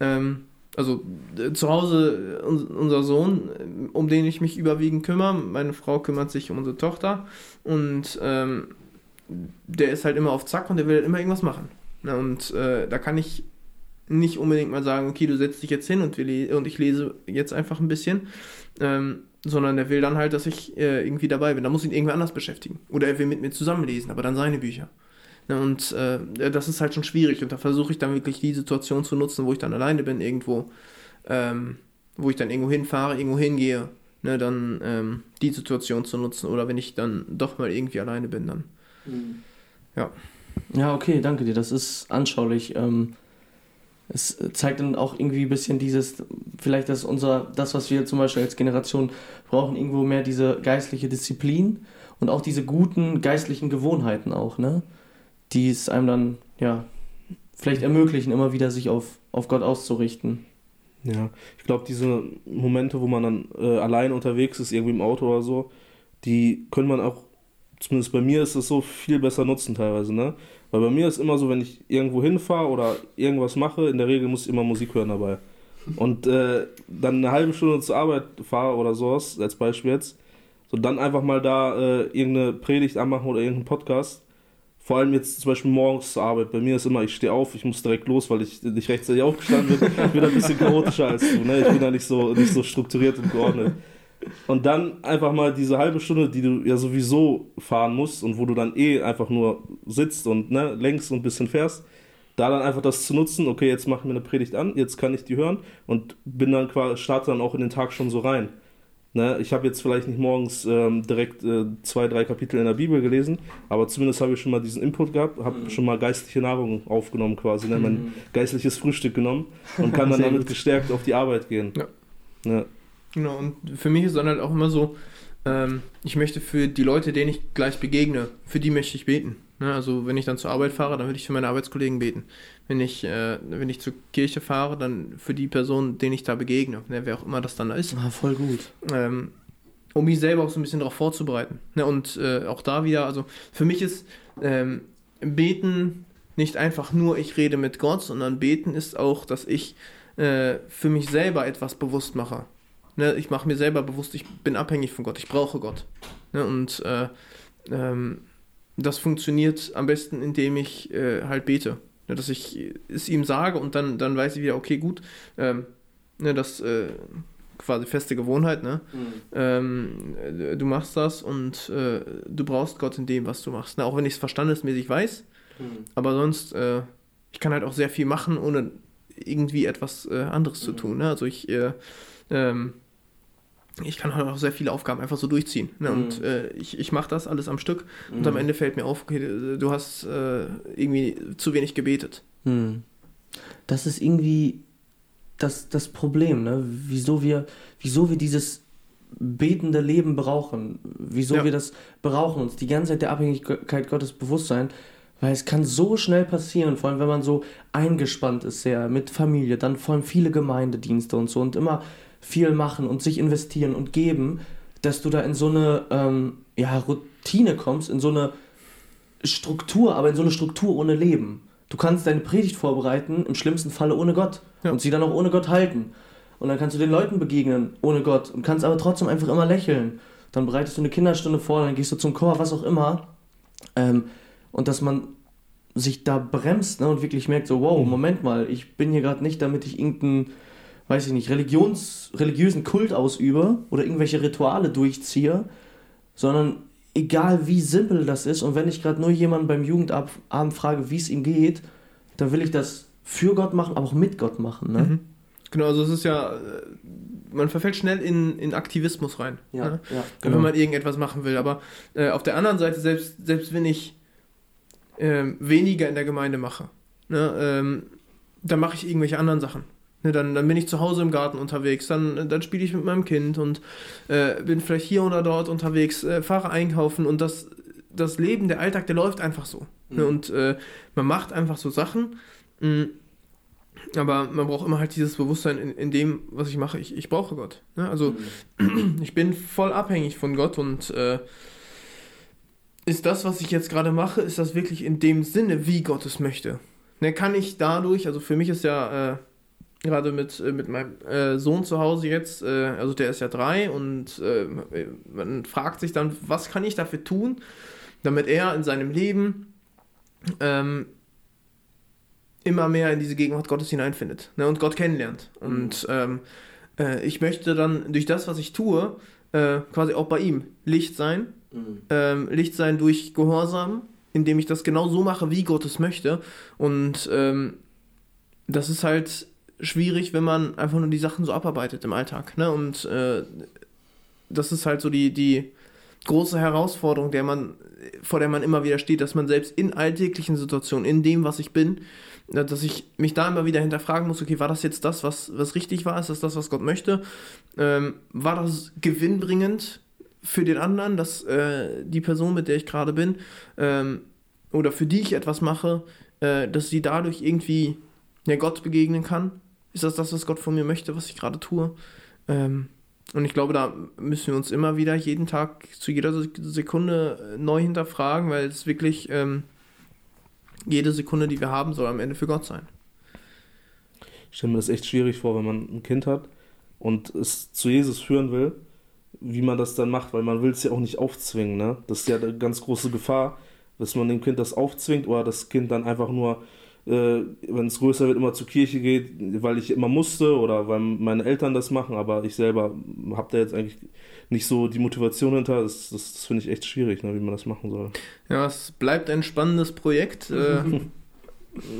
ähm, also äh, zu Hause äh, unser Sohn, äh, um den ich mich überwiegend kümmere, meine Frau kümmert sich um unsere Tochter und ähm, der ist halt immer auf Zack und der will halt immer irgendwas machen. Na, und äh, da kann ich nicht unbedingt mal sagen, okay, du setzt dich jetzt hin und, wir und ich lese jetzt einfach ein bisschen, ähm, sondern der will dann halt, dass ich äh, irgendwie dabei bin. Da muss ich ihn irgendwie anders beschäftigen. Oder er will mit mir zusammenlesen, aber dann seine Bücher. Ne, und äh, das ist halt schon schwierig. Und da versuche ich dann wirklich die Situation zu nutzen, wo ich dann alleine bin, irgendwo, ähm, wo ich dann irgendwo hinfahre, irgendwo hingehe, ne, dann ähm, die Situation zu nutzen. Oder wenn ich dann doch mal irgendwie alleine bin, dann. Mhm. Ja. Ja, okay, danke dir. Das ist anschaulich. Ähm, es zeigt dann auch irgendwie ein bisschen dieses, vielleicht das unser, das, was wir zum Beispiel als Generation brauchen, irgendwo mehr diese geistliche Disziplin und auch diese guten geistlichen Gewohnheiten auch, ne? die es einem dann, ja, vielleicht ermöglichen, immer wieder sich auf, auf Gott auszurichten. Ja, ich glaube, diese Momente, wo man dann äh, allein unterwegs ist, irgendwie im Auto oder so, die können man auch, zumindest bei mir ist es so, viel besser nutzen teilweise, ne? Weil bei mir ist immer so, wenn ich irgendwo hinfahre oder irgendwas mache, in der Regel muss ich immer Musik hören dabei. Und äh, dann eine halbe Stunde zur Arbeit fahre oder sowas, als Beispiel jetzt, so dann einfach mal da äh, irgendeine Predigt anmachen oder irgendeinen Podcast vor allem jetzt zum Beispiel morgens zur Arbeit. Bei mir ist immer, ich stehe auf, ich muss direkt los, weil ich nicht rechtzeitig aufgestanden bin. Ich bin ein bisschen chaotischer als du. Ne? Ich bin da nicht so, nicht so strukturiert und geordnet. Und dann einfach mal diese halbe Stunde, die du ja sowieso fahren musst und wo du dann eh einfach nur sitzt und ne, längst und ein bisschen fährst, da dann einfach das zu nutzen, okay, jetzt mache ich mir eine Predigt an, jetzt kann ich die hören und bin dann quasi, starte dann auch in den Tag schon so rein. Ne, ich habe jetzt vielleicht nicht morgens ähm, direkt äh, zwei, drei Kapitel in der Bibel gelesen, aber zumindest habe ich schon mal diesen Input gehabt, habe mhm. schon mal geistliche Nahrung aufgenommen quasi, ne, mein mhm. geistliches Frühstück genommen und kann dann damit gut. gestärkt auf die Arbeit gehen. Ja. ja. Genau, und für mich ist dann halt auch immer so, ähm, ich möchte für die Leute, denen ich gleich begegne, für die möchte ich beten. Ne? Also wenn ich dann zur Arbeit fahre, dann würde ich für meine Arbeitskollegen beten. Wenn ich, äh, wenn ich zur Kirche fahre, dann für die Person, denen ich da begegne, ne? wer auch immer das dann ist. Ah, voll gut. Ähm, um mich selber auch so ein bisschen darauf vorzubereiten. Ne? Und äh, auch da wieder, also für mich ist ähm, Beten nicht einfach nur, ich rede mit Gott, sondern Beten ist auch, dass ich äh, für mich selber etwas bewusst mache. Ne? Ich mache mir selber bewusst, ich bin abhängig von Gott, ich brauche Gott. Ne? Und äh, ähm, das funktioniert am besten, indem ich äh, halt bete. Ja, dass ich es ihm sage und dann, dann weiß ich wieder, okay, gut, ähm, ne, das äh, quasi feste Gewohnheit, ne? Mhm. Ähm, du machst das und äh, du brauchst Gott in dem, was du machst. Ne? Auch wenn ich es verstandesmäßig weiß, mhm. aber sonst, äh, ich kann halt auch sehr viel machen, ohne irgendwie etwas äh, anderes mhm. zu tun. Ne? Also ich äh, ähm, ich kann halt auch sehr viele Aufgaben einfach so durchziehen. Ne? Mhm. Und äh, ich, ich mache das alles am Stück mhm. und am Ende fällt mir auf, okay, du hast äh, irgendwie zu wenig gebetet. Mhm. Das ist irgendwie das, das Problem, ne? wieso, wir, wieso wir dieses betende Leben brauchen, wieso ja. wir das brauchen, uns die ganze Zeit der Abhängigkeit Gottes bewusst sein, weil es kann so schnell passieren, vor allem wenn man so eingespannt ist, sehr mit Familie, dann vor allem viele Gemeindedienste und so und immer viel machen und sich investieren und geben, dass du da in so eine ähm, ja, Routine kommst, in so eine Struktur, aber in so eine Struktur ohne Leben. Du kannst deine Predigt vorbereiten, im schlimmsten Falle ohne Gott ja. und sie dann auch ohne Gott halten. Und dann kannst du den Leuten begegnen ohne Gott und kannst aber trotzdem einfach immer lächeln. Dann bereitest du eine Kinderstunde vor, dann gehst du zum Chor, was auch immer. Ähm, und dass man sich da bremst ne, und wirklich merkt, so, wow, mhm. Moment mal, ich bin hier gerade nicht, damit ich irgendeinen weiß ich nicht, Religions, religiösen Kult ausübe oder irgendwelche Rituale durchziehe, sondern egal wie simpel das ist und wenn ich gerade nur jemanden beim Jugendabend frage, wie es ihm geht, dann will ich das für Gott machen, aber auch mit Gott machen. Ne? Mhm. Genau, also es ist ja, äh, man verfällt schnell in, in Aktivismus rein, ja, ne? ja, genau. wenn man irgendetwas machen will. Aber äh, auf der anderen Seite, selbst, selbst wenn ich äh, weniger in der Gemeinde mache, ne, ähm, dann mache ich irgendwelche anderen Sachen. Ne, dann, dann bin ich zu Hause im Garten unterwegs, dann, dann spiele ich mit meinem Kind und äh, bin vielleicht hier oder dort unterwegs, äh, fahre einkaufen und das, das Leben, der Alltag, der läuft einfach so. Ne, mhm. Ne, und äh, man macht einfach so Sachen, mh, mm, aber man braucht immer halt dieses Bewusstsein in, in dem, was ich mache. Ich, ich brauche Gott. Ne? Also mhm. ich bin voll abhängig von Gott und äh, ist das, was ich jetzt gerade mache, ist das wirklich in dem Sinne, wie Gott es möchte? Ne, kann ich dadurch, also für mich ist ja äh, gerade mit, äh, mit meinem äh, Sohn zu Hause jetzt, äh, also der ist ja drei und äh, man fragt sich dann, was kann ich dafür tun, damit er in seinem Leben ähm, immer mehr in diese Gegenwart Gottes hineinfindet ne, und Gott kennenlernt. Mhm. Und ähm, äh, ich möchte dann durch das, was ich tue, äh, quasi auch bei ihm Licht sein. Mhm. Ähm, Licht sein durch Gehorsam, indem ich das genau so mache, wie Gott es möchte. Und ähm, das ist halt schwierig, wenn man einfach nur die Sachen so abarbeitet im Alltag. Ne? Und äh, das ist halt so die, die große Herausforderung, der man, vor der man immer wieder steht, dass man selbst in alltäglichen Situationen, in dem, was ich bin, äh, dass ich mich da immer wieder hinterfragen muss, okay, war das jetzt das, was, was richtig war? Ist das das, was Gott möchte? Ähm, war das gewinnbringend für den anderen, dass äh, die Person, mit der ich gerade bin, ähm, oder für die ich etwas mache, äh, dass sie dadurch irgendwie ja, Gott begegnen kann? Ist das das, was Gott von mir möchte, was ich gerade tue? Ähm, und ich glaube, da müssen wir uns immer wieder jeden Tag zu jeder Sekunde äh, neu hinterfragen, weil es wirklich ähm, jede Sekunde, die wir haben, soll am Ende für Gott sein. Ich stelle mir das echt schwierig vor, wenn man ein Kind hat und es zu Jesus führen will, wie man das dann macht, weil man will es ja auch nicht aufzwingen. Ne? Das ist ja eine ganz große Gefahr, dass man dem Kind das aufzwingt oder das Kind dann einfach nur wenn es größer wird, immer zur Kirche geht, weil ich immer musste oder weil meine Eltern das machen, aber ich selber habe da jetzt eigentlich nicht so die Motivation hinter. Das, das, das finde ich echt schwierig, ne, wie man das machen soll. Ja, es bleibt ein spannendes Projekt.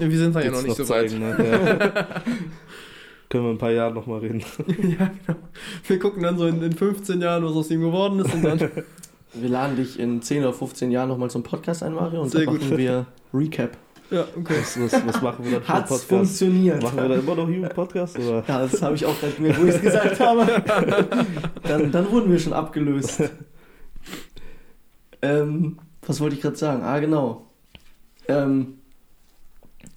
Äh, wir sind da ja noch nicht so weit. Ne? Ja. Können wir in ein paar Jahren nochmal reden. ja, genau. Wir gucken dann so in, in 15 Jahren, was aus ihm geworden ist und dann. Wir laden dich in 10 oder 15 Jahren nochmal zum Podcast ein, Mario, und Sehr dann machen gut. wir Recap. Ja, okay. Was, was, was machen wir dann Hat's Podcast? funktioniert. Machen wir da immer noch Jugend-Podcast? Ja, das habe ich auch gerade gemerkt, wo ich es gesagt habe. Dann, dann wurden wir schon abgelöst. Ähm, was wollte ich gerade sagen? Ah, genau. Ähm,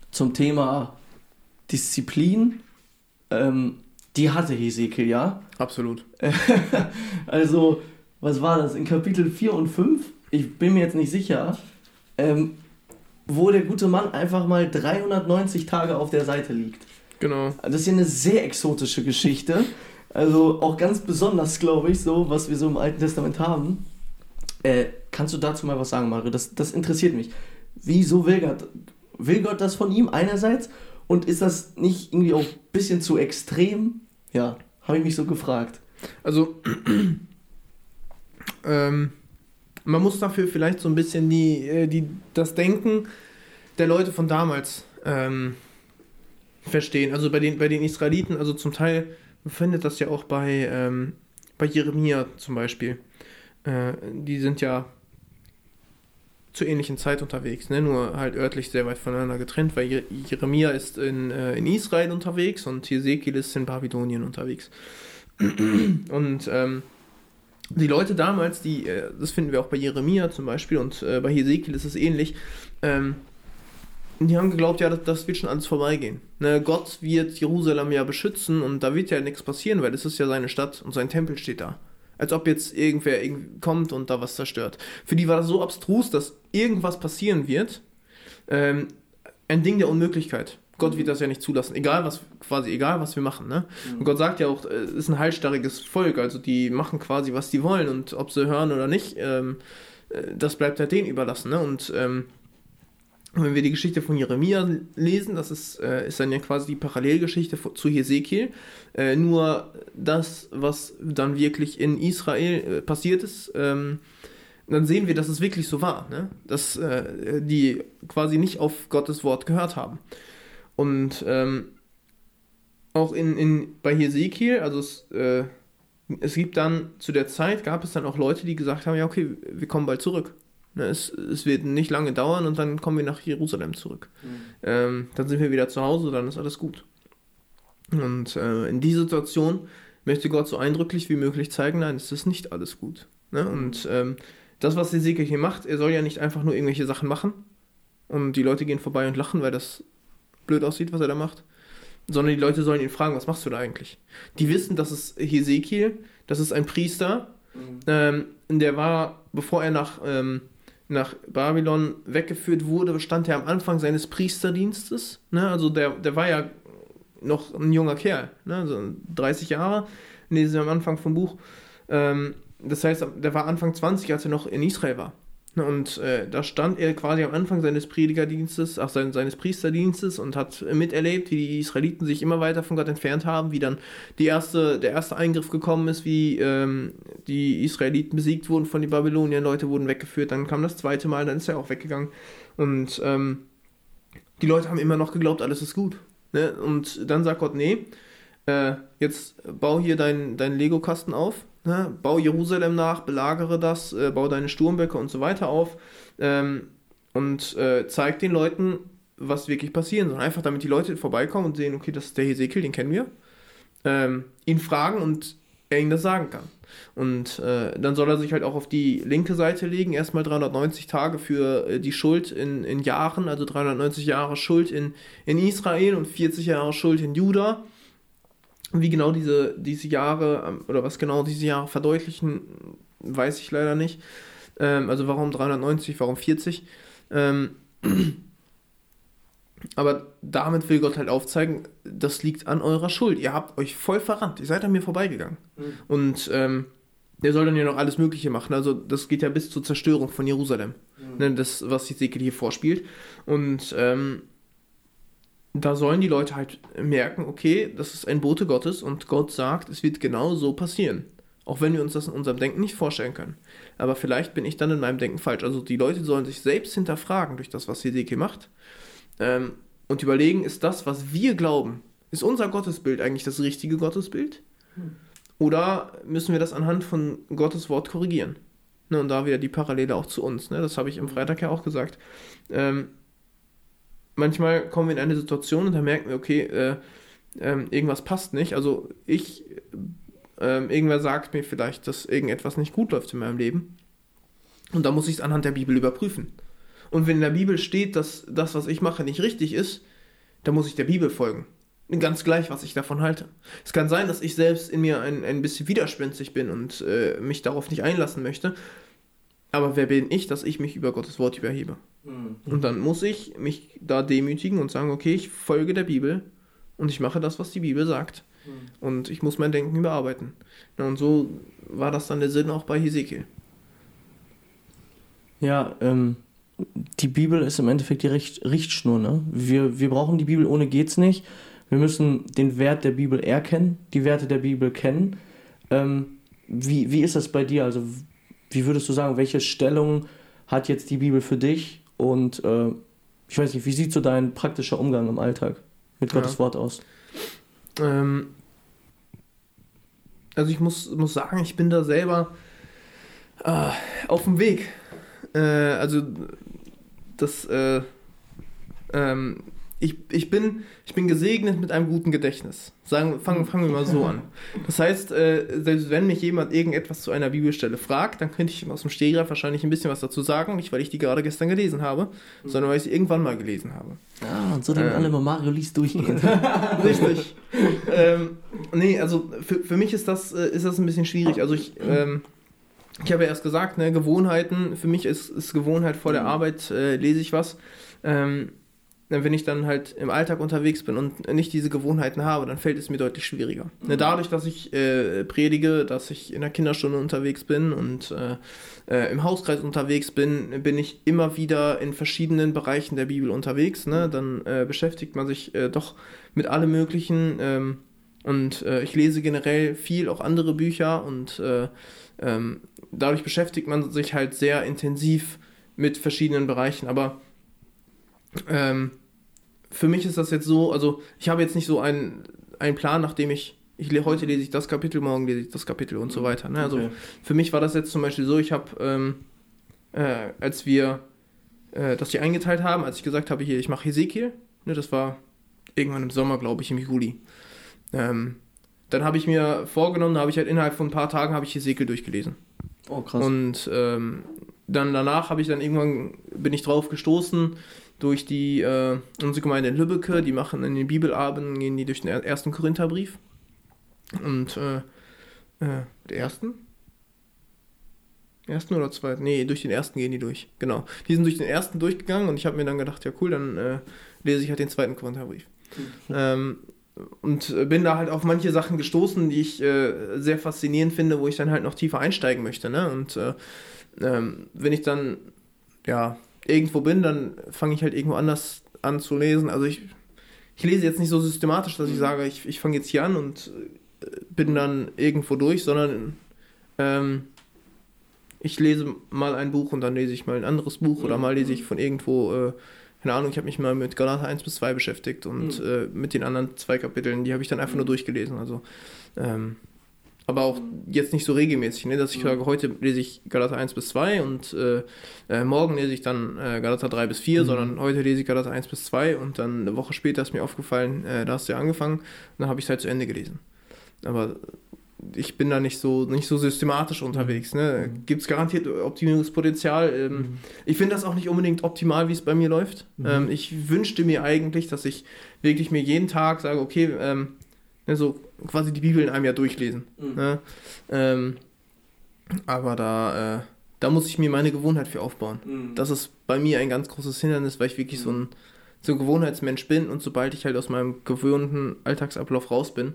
zum Thema Disziplin. Ähm, die hatte Hesekiel, ja? Absolut. also, was war das? In Kapitel 4 und 5, ich bin mir jetzt nicht sicher, ähm, wo der gute Mann einfach mal 390 Tage auf der Seite liegt. Genau. Das ist ja eine sehr exotische Geschichte. Also auch ganz besonders, glaube ich, so, was wir so im Alten Testament haben. Äh, kannst du dazu mal was sagen, Mario? Das, das interessiert mich. Wieso will Gott, will Gott das von ihm einerseits? Und ist das nicht irgendwie auch ein bisschen zu extrem? Ja, habe ich mich so gefragt. Also, ähm, man muss dafür vielleicht so ein bisschen die, äh, die, das Denken der Leute von damals ähm, verstehen. Also bei den, bei den Israeliten, also zum Teil, findet das ja auch bei, ähm, bei Jeremia zum Beispiel. Äh, die sind ja zur ähnlichen Zeit unterwegs, ne? nur halt örtlich sehr weit voneinander getrennt, weil Jeremia ist in, äh, in Israel unterwegs und Hesekiel ist in Babylonien unterwegs. und ähm, die Leute damals, die, äh, das finden wir auch bei Jeremia zum Beispiel und äh, bei Hesekiel ist es ähnlich, ähm, die haben geglaubt, ja, das, das wird schon alles vorbeigehen. Ne, Gott wird Jerusalem ja beschützen und da wird ja nichts passieren, weil es ist ja seine Stadt und sein Tempel steht da. Als ob jetzt irgendwer kommt und da was zerstört. Für die war das so abstrus, dass irgendwas passieren wird. Ähm, ein Ding der Unmöglichkeit. Gott wird das ja nicht zulassen, egal was, quasi egal was wir machen, ne? Und Gott sagt ja auch, es ist ein halsstarriges Volk, also die machen quasi, was die wollen und ob sie hören oder nicht, ähm, äh, das bleibt halt denen überlassen, ne? Und ähm, wenn wir die Geschichte von Jeremia lesen, das ist, äh, ist dann ja quasi die Parallelgeschichte zu Hesekiel, äh, nur das, was dann wirklich in Israel äh, passiert ist, ähm, dann sehen wir, dass es wirklich so war, ne? dass äh, die quasi nicht auf Gottes Wort gehört haben. Und ähm, auch in, in, bei Hesekiel, also es, äh, es gibt dann zu der Zeit, gab es dann auch Leute, die gesagt haben, ja okay, wir kommen bald zurück. Ne, es, es wird nicht lange dauern und dann kommen wir nach Jerusalem zurück. Mhm. Ähm, dann sind wir wieder zu Hause, dann ist alles gut. Und äh, in dieser Situation möchte Gott so eindrücklich wie möglich zeigen, nein, es ist nicht alles gut. Ne? Und ähm, das, was Hesekiel hier macht, er soll ja nicht einfach nur irgendwelche Sachen machen und die Leute gehen vorbei und lachen, weil das blöd aussieht, was er da macht. Sondern die Leute sollen ihn fragen, was machst du da eigentlich? Die wissen, dass es Hesekiel, das ist ein Priester, mhm. ähm, der war, bevor er nach, ähm, nach Babylon weggeführt wurde, stand er am Anfang seines Priesterdienstes. Ne? Also der, der war ja noch ein junger Kerl, ne? so 30 Jahre, lesen wir am Anfang vom Buch. Ähm, das heißt, der war Anfang 20, als er noch in Israel war. Und äh, da stand er quasi am Anfang seines Predigerdienstes, ach, sein, seines Priesterdienstes und hat miterlebt, wie die Israeliten sich immer weiter von Gott entfernt haben, wie dann die erste, der erste Eingriff gekommen ist, wie ähm, die Israeliten besiegt wurden von den Babyloniern, Leute wurden weggeführt, dann kam das zweite Mal, dann ist er auch weggegangen. Und ähm, die Leute haben immer noch geglaubt, alles ist gut. Ne? Und dann sagt Gott, nee, äh, jetzt bau hier deinen dein Lego-Kasten auf Ne? Bau Jerusalem nach, belagere das, äh, bau deine Sturmböcke und so weiter auf ähm, und äh, zeig den Leuten, was wirklich passieren soll. Einfach damit die Leute vorbeikommen und sehen, okay, das ist der Hesekiel, den kennen wir. Ähm, ihn fragen und er ihnen das sagen kann. Und äh, dann soll er sich halt auch auf die linke Seite legen, erstmal 390 Tage für äh, die Schuld in, in Jahren, also 390 Jahre Schuld in, in Israel und 40 Jahre Schuld in Juda wie genau diese, diese Jahre ähm, oder was genau diese Jahre verdeutlichen, weiß ich leider nicht. Ähm, also warum 390, warum 40? Ähm, aber damit will Gott halt aufzeigen, das liegt an eurer Schuld. Ihr habt euch voll verrannt. Ihr seid an mir vorbeigegangen. Mhm. Und ähm, der soll dann ja noch alles Mögliche machen. Also das geht ja bis zur Zerstörung von Jerusalem. Mhm. Ne, das, was Ezekiel hier vorspielt. Und ähm, da sollen die Leute halt merken, okay, das ist ein Bote Gottes und Gott sagt, es wird genau so passieren. Auch wenn wir uns das in unserem Denken nicht vorstellen können. Aber vielleicht bin ich dann in meinem Denken falsch. Also die Leute sollen sich selbst hinterfragen durch das, was Hesekiel macht. Ähm, und überlegen, ist das, was wir glauben, Ist unser Gottesbild eigentlich das richtige Gottesbild? Oder müssen wir das anhand von Gottes Wort korrigieren? Ne, und da wieder die Parallele auch zu uns. Ne? Das habe ich am Freitag ja auch gesagt. Ähm, manchmal kommen wir in eine Situation und da merken wir, okay, äh, äh, irgendwas passt nicht. Also ich, äh, irgendwer sagt mir vielleicht, dass irgendetwas nicht gut läuft in meinem Leben. Und da muss ich es anhand der Bibel überprüfen. Und wenn in der Bibel steht, dass das, was ich mache, nicht richtig ist, dann muss ich der Bibel folgen. Ganz gleich, was ich davon halte. Es kann sein, dass ich selbst in mir ein, ein bisschen widerspenstig bin und äh, mich darauf nicht einlassen möchte. Aber wer bin ich, dass ich mich über Gottes Wort überhebe? Mhm. Und dann muss ich mich da demütigen und sagen, okay, ich folge der Bibel und ich mache das, was die Bibel sagt. Mhm. Und ich muss mein Denken überarbeiten. und so war das dann der Sinn auch bei Hesekiel. Ja, ähm, die Bibel ist im Endeffekt die Richt Richtschnur. Ne? Wir, wir brauchen die Bibel, ohne geht's nicht. Wir müssen den Wert der Bibel erkennen, die Werte der Bibel kennen. Ähm, wie, wie ist das bei dir? Also, wie würdest du sagen, welche Stellung hat jetzt die Bibel für dich? Und äh, ich weiß nicht, wie sieht so dein praktischer Umgang im Alltag mit Gottes ja. Wort aus? Ähm, also ich muss, muss sagen, ich bin da selber äh, auf dem Weg. Äh, also das äh, ähm, ich, ich, bin, ich bin gesegnet mit einem guten Gedächtnis. Sagen, fangen, fangen wir mal so an. Das heißt, äh, selbst wenn mich jemand irgendetwas zu einer Bibelstelle fragt, dann könnte ich aus dem Stegreif wahrscheinlich ein bisschen was dazu sagen. Nicht, weil ich die gerade gestern gelesen habe, mhm. sondern weil ich sie irgendwann mal gelesen habe. Ah, und so denken ähm, alle immer, Mario liest durchgehend. Richtig. ähm, nee, also für, für mich ist das, äh, ist das ein bisschen schwierig. Also ich... Ähm, ich habe ja erst gesagt, ne, Gewohnheiten, für mich ist, ist Gewohnheit vor der mhm. Arbeit, äh, lese ich was. Ähm, wenn ich dann halt im Alltag unterwegs bin und nicht diese Gewohnheiten habe, dann fällt es mir deutlich schwieriger. Mhm. Dadurch, dass ich äh, predige, dass ich in der Kinderstunde unterwegs bin und äh, äh, im Hauskreis unterwegs bin, bin ich immer wieder in verschiedenen Bereichen der Bibel unterwegs. Ne? Mhm. Dann äh, beschäftigt man sich äh, doch mit allem Möglichen ähm, und äh, ich lese generell viel, auch andere Bücher und ähm, dadurch beschäftigt man sich halt sehr intensiv mit verschiedenen Bereichen. Aber ähm, für mich ist das jetzt so, also ich habe jetzt nicht so einen, einen Plan, nachdem ich, ich heute lese ich das Kapitel, morgen lese ich das Kapitel und so weiter. Ne? Also okay. für mich war das jetzt zum Beispiel so, ich habe, ähm, äh, als wir äh, das hier eingeteilt haben, als ich gesagt habe, hier, ich mache Hesekiel, ne, das war irgendwann im Sommer, glaube ich, im Juli. Ähm, dann habe ich mir vorgenommen, da habe ich halt innerhalb von ein paar Tagen habe ich Hesekiel durchgelesen. Oh, krass. Und ähm, dann danach habe ich dann irgendwann, bin ich drauf gestoßen, durch die, äh, unsere Gemeinde in Lübbecke, die machen in den Bibelabenden, gehen die durch den ersten Korintherbrief. Und, äh, äh, der ersten? Ersten oder zweiten? Nee, durch den ersten gehen die durch. Genau. Die sind durch den ersten durchgegangen und ich habe mir dann gedacht, ja cool, dann äh, lese ich halt den zweiten Korintherbrief. Mhm. Ähm, und bin da halt auf manche Sachen gestoßen, die ich äh, sehr faszinierend finde, wo ich dann halt noch tiefer einsteigen möchte. Ne? Und äh, ähm, wenn ich dann ja irgendwo bin, dann fange ich halt irgendwo anders an zu lesen. Also ich, ich lese jetzt nicht so systematisch, dass ich mhm. sage, ich, ich fange jetzt hier an und äh, bin dann irgendwo durch, sondern ähm, ich lese mal ein Buch und dann lese ich mal ein anderes Buch oder mhm. mal lese ich von irgendwo, äh, keine Ahnung, ich habe mich mal mit Galater 1 bis 2 beschäftigt und mhm. äh, mit den anderen zwei Kapiteln, die habe ich dann einfach nur durchgelesen. Also ähm, aber auch jetzt nicht so regelmäßig, ne? dass ich sage, heute lese ich Galater 1 bis 2 und äh, äh, morgen lese ich dann äh, Galater 3 bis 4, mhm. sondern heute lese ich Galater 1 bis 2 und dann eine Woche später ist mir aufgefallen, äh, da hast du ja angefangen, und dann habe ich es halt zu Ende gelesen. Aber ich bin da nicht so, nicht so systematisch unterwegs. Ne? Mhm. Gibt es garantiert Optimierungspotenzial. Ähm, mhm. Ich finde das auch nicht unbedingt optimal, wie es bei mir läuft. Mhm. Ähm, ich wünschte mir eigentlich, dass ich wirklich mir jeden Tag sage, okay, ähm, ne, so quasi die Bibel in einem Jahr durchlesen. Mhm. Ne? Ähm, aber da, äh, da muss ich mir meine Gewohnheit für aufbauen. Mhm. Das ist bei mir ein ganz großes Hindernis, weil ich wirklich mhm. so, ein, so ein Gewohnheitsmensch bin und sobald ich halt aus meinem gewöhnten Alltagsablauf raus bin,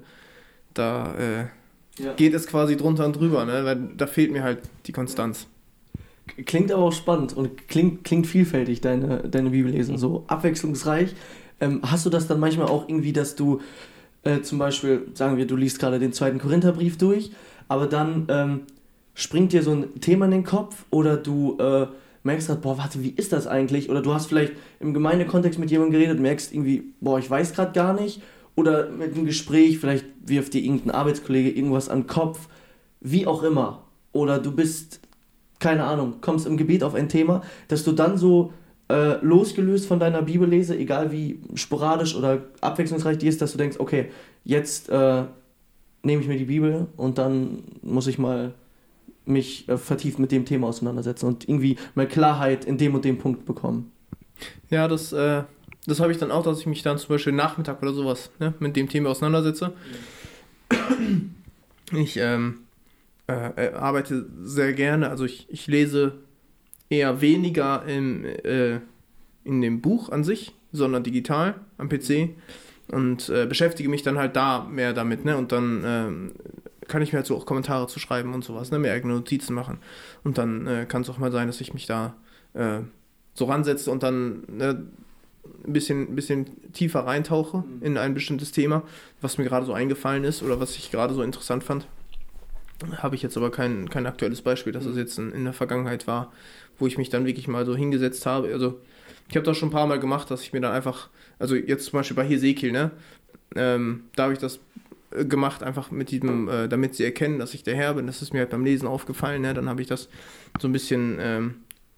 da äh, ja. geht es quasi drunter und drüber, ne? weil da fehlt mir halt die Konstanz. Klingt aber auch spannend und klingt, klingt vielfältig, deine, deine Bibellesen, so abwechslungsreich. Ähm, hast du das dann manchmal auch irgendwie, dass du äh, zum Beispiel, sagen wir, du liest gerade den zweiten Korintherbrief durch, aber dann ähm, springt dir so ein Thema in den Kopf oder du äh, merkst gerade, boah, warte, wie ist das eigentlich? Oder du hast vielleicht im Gemeindekontext mit jemandem geredet, merkst irgendwie, boah, ich weiß gerade gar nicht. oder mit einem Gespräch, vielleicht wirft dir irgendein Arbeitskollege irgendwas an den Kopf, wie auch immer. Oder du bist, keine Ahnung, kommst im Gebet auf ein Thema, dass du dann so äh, losgelöst von deiner Bibellese, egal wie sporadisch oder abwechslungsreich die ist, dass du denkst, okay, jetzt äh, nehme ich mir die Bibel und dann muss ich mal mich äh, vertieft mit dem Thema auseinandersetzen und irgendwie mal Klarheit in dem und dem Punkt bekommen. Ja, das, äh, das habe ich dann auch, dass ich mich dann zum Beispiel Nachmittag oder sowas ne, mit dem Thema auseinandersetze. Ich ähm, äh, äh, arbeite sehr gerne, also ich, ich lese eher weniger im, äh, in dem Buch an sich, sondern digital am PC und äh, beschäftige mich dann halt da mehr damit, ne? Und dann ähm, kann ich mir halt so auch Kommentare zu schreiben und sowas, ne? Mir eigene Notizen machen. Und dann äh, kann es auch mal sein, dass ich mich da äh, so ransetze und dann ne, ein bisschen, bisschen tiefer reintauche mhm. in ein bestimmtes Thema, was mir gerade so eingefallen ist oder was ich gerade so interessant fand. Habe ich jetzt aber kein, kein aktuelles Beispiel, dass es mhm. jetzt in, in der Vergangenheit war, wo ich mich dann wirklich mal so hingesetzt habe. Also ich habe das schon ein paar Mal gemacht, dass ich mir dann einfach, also jetzt zum Beispiel bei Hesekiel, ne, ähm, da habe ich das äh, gemacht, einfach mit diesem, äh, damit sie erkennen, dass ich der Herr bin. Das ist mir halt beim Lesen aufgefallen, ne? Dann habe ich das so ein bisschen ähm,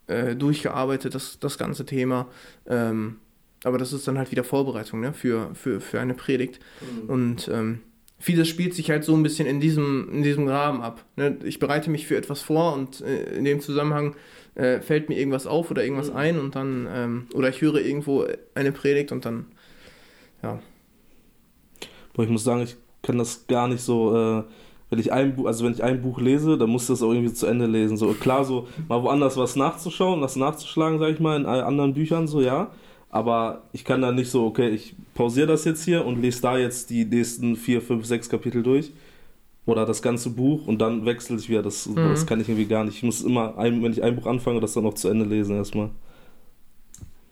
äh, durchgearbeitet, das, das ganze Thema. Ähm, aber das ist dann halt wieder Vorbereitung, ne, für, für, für eine Predigt. Mhm. Und ähm, vieles spielt sich halt so ein bisschen in diesem, in diesem Rahmen ab. Ne? Ich bereite mich für etwas vor und äh, in dem Zusammenhang äh, fällt mir irgendwas auf oder irgendwas mhm. ein und dann, ähm, oder ich höre irgendwo eine Predigt und dann, ja. Boah, ich muss sagen, ich kann das gar nicht so, äh, wenn ich ein Buch, also wenn ich ein Buch lese, dann muss ich das auch irgendwie zu Ende lesen. So klar, so mal woanders was nachzuschauen, was nachzuschlagen, sag ich mal, in anderen Büchern, so ja. Aber ich kann da nicht so, okay, ich pausiere das jetzt hier und lese da jetzt die nächsten vier, fünf, sechs Kapitel durch oder das ganze Buch und dann wechsle ich wieder. Das, mhm. das kann ich irgendwie gar nicht. Ich muss immer, ein, wenn ich ein Buch anfange, das dann noch zu Ende lesen erstmal.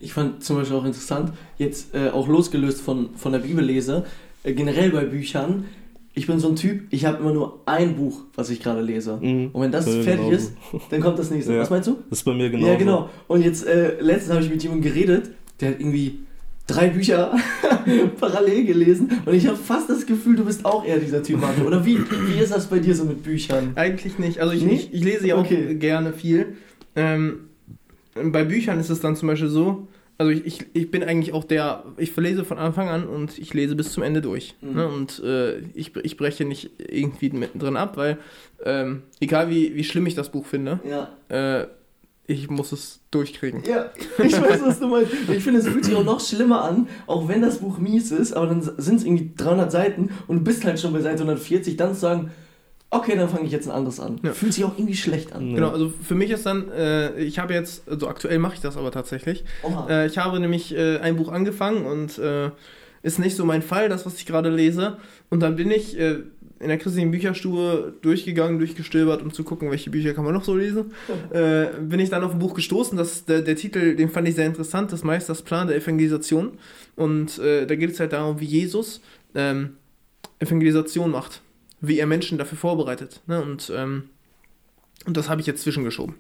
Ich fand zum Beispiel auch interessant, jetzt äh, auch losgelöst von, von der Bibellese, äh, generell bei Büchern, ich bin so ein Typ, ich habe immer nur ein Buch, was ich gerade lese. Mhm. Und wenn das ja, fertig genauso. ist, dann kommt das nächste. Ja. Was meinst du? Das ist bei mir genau. Ja, genau. Und jetzt, äh, letztens habe ich mit jemandem geredet, der hat irgendwie drei Bücher parallel gelesen und ich habe fast das Gefühl, du bist auch eher dieser Typ, Martin. Oder wie, wie ist das bei dir so mit Büchern? Eigentlich nicht. Also ich, nee? ich, ich, lese ja auch okay. gerne viel. Ähm, bei Büchern ist es dann zum Beispiel so, also ich, ich, ich bin eigentlich auch der, ich verlese von Anfang an und ich lese bis zum Ende durch. Mhm. Ne? Und äh, ich, ich breche nicht irgendwie mittendrin ab, weil ähm, egal wie, wie schlimm ich das Buch finde, ja. äh, ich muss es durchkriegen. Ja, ich weiß, was du meinst. Ich finde, es fühlt sich auch noch schlimmer an, auch wenn das Buch mies ist, aber dann sind es irgendwie 300 Seiten und du bist halt schon bei Seite 140, dann zu sagen, okay, dann fange ich jetzt ein anderes an. Ja. Fühlt sich auch irgendwie schlecht an. Genau, also für mich ist dann, äh, ich habe jetzt, also aktuell mache ich das aber tatsächlich. Äh, ich habe nämlich äh, ein Buch angefangen und äh, ist nicht so mein Fall, das, was ich gerade lese. Und dann bin ich äh, in der christlichen Bücherstube durchgegangen, durchgestöbert, um zu gucken, welche Bücher kann man noch so lesen. äh, bin ich dann auf ein Buch gestoßen, das, der, der Titel, den fand ich sehr interessant, das Meisters Plan der Evangelisation. Und äh, da geht es halt darum, wie Jesus ähm, Evangelisation macht, wie er Menschen dafür vorbereitet. Ne? Und, ähm, und das habe ich jetzt zwischengeschoben.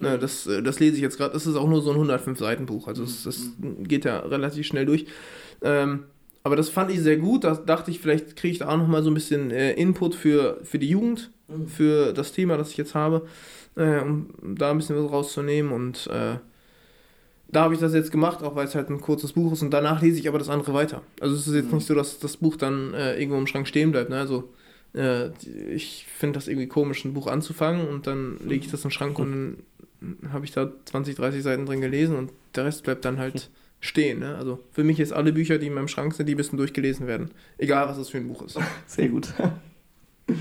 Ne, das, äh, das lese ich jetzt gerade. Das ist auch nur so ein 105-Seiten-Buch. Also das geht ja relativ schnell durch. Ähm, aber das fand ich sehr gut. Da dachte ich, vielleicht kriege ich da auch noch mal so ein bisschen äh, Input für, für die Jugend, mhm. für das Thema, das ich jetzt habe, äh, um da ein bisschen was rauszunehmen. Und äh, da habe ich das jetzt gemacht, auch weil es halt ein kurzes Buch ist. Und danach lese ich aber das andere weiter. Also es ist jetzt mhm. nicht so, dass das Buch dann äh, irgendwo im Schrank stehen bleibt. Ne? Also äh, ich finde das irgendwie komisch, ein Buch anzufangen und dann lege ich das in den Schrank und dann habe ich da 20, 30 Seiten drin gelesen und der Rest bleibt dann halt stehen. Ne? Also für mich ist alle Bücher, die in meinem Schrank sind, die müssen durchgelesen werden. Egal, was es für ein Buch ist. Sehr gut.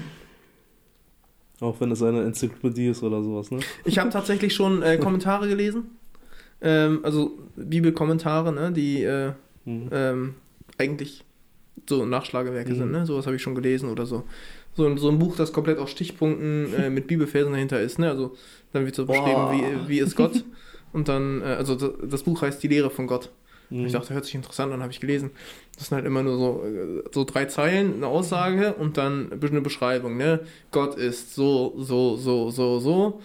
Auch wenn es eine Enzyklopädie ist oder sowas, ne? Ich habe tatsächlich schon äh, Kommentare gelesen. Ähm, also Bibelkommentare, ne? Die äh, mhm. ähm, eigentlich so Nachschlagewerke mhm. sind, ne? Sowas habe ich schon gelesen oder so. So, so ein Buch, das komplett aus Stichpunkten äh, mit Bibelfersen dahinter ist, ne? Also dann wird so beschrieben, wie, wie ist Gott. Und dann, äh, also das Buch heißt Die Lehre von Gott. Mhm. Ich dachte, hört sich interessant an, habe ich gelesen. Das sind halt immer nur so, äh, so drei Zeilen, eine Aussage und dann eine Beschreibung, ne? Gott ist so, so, so, so, so.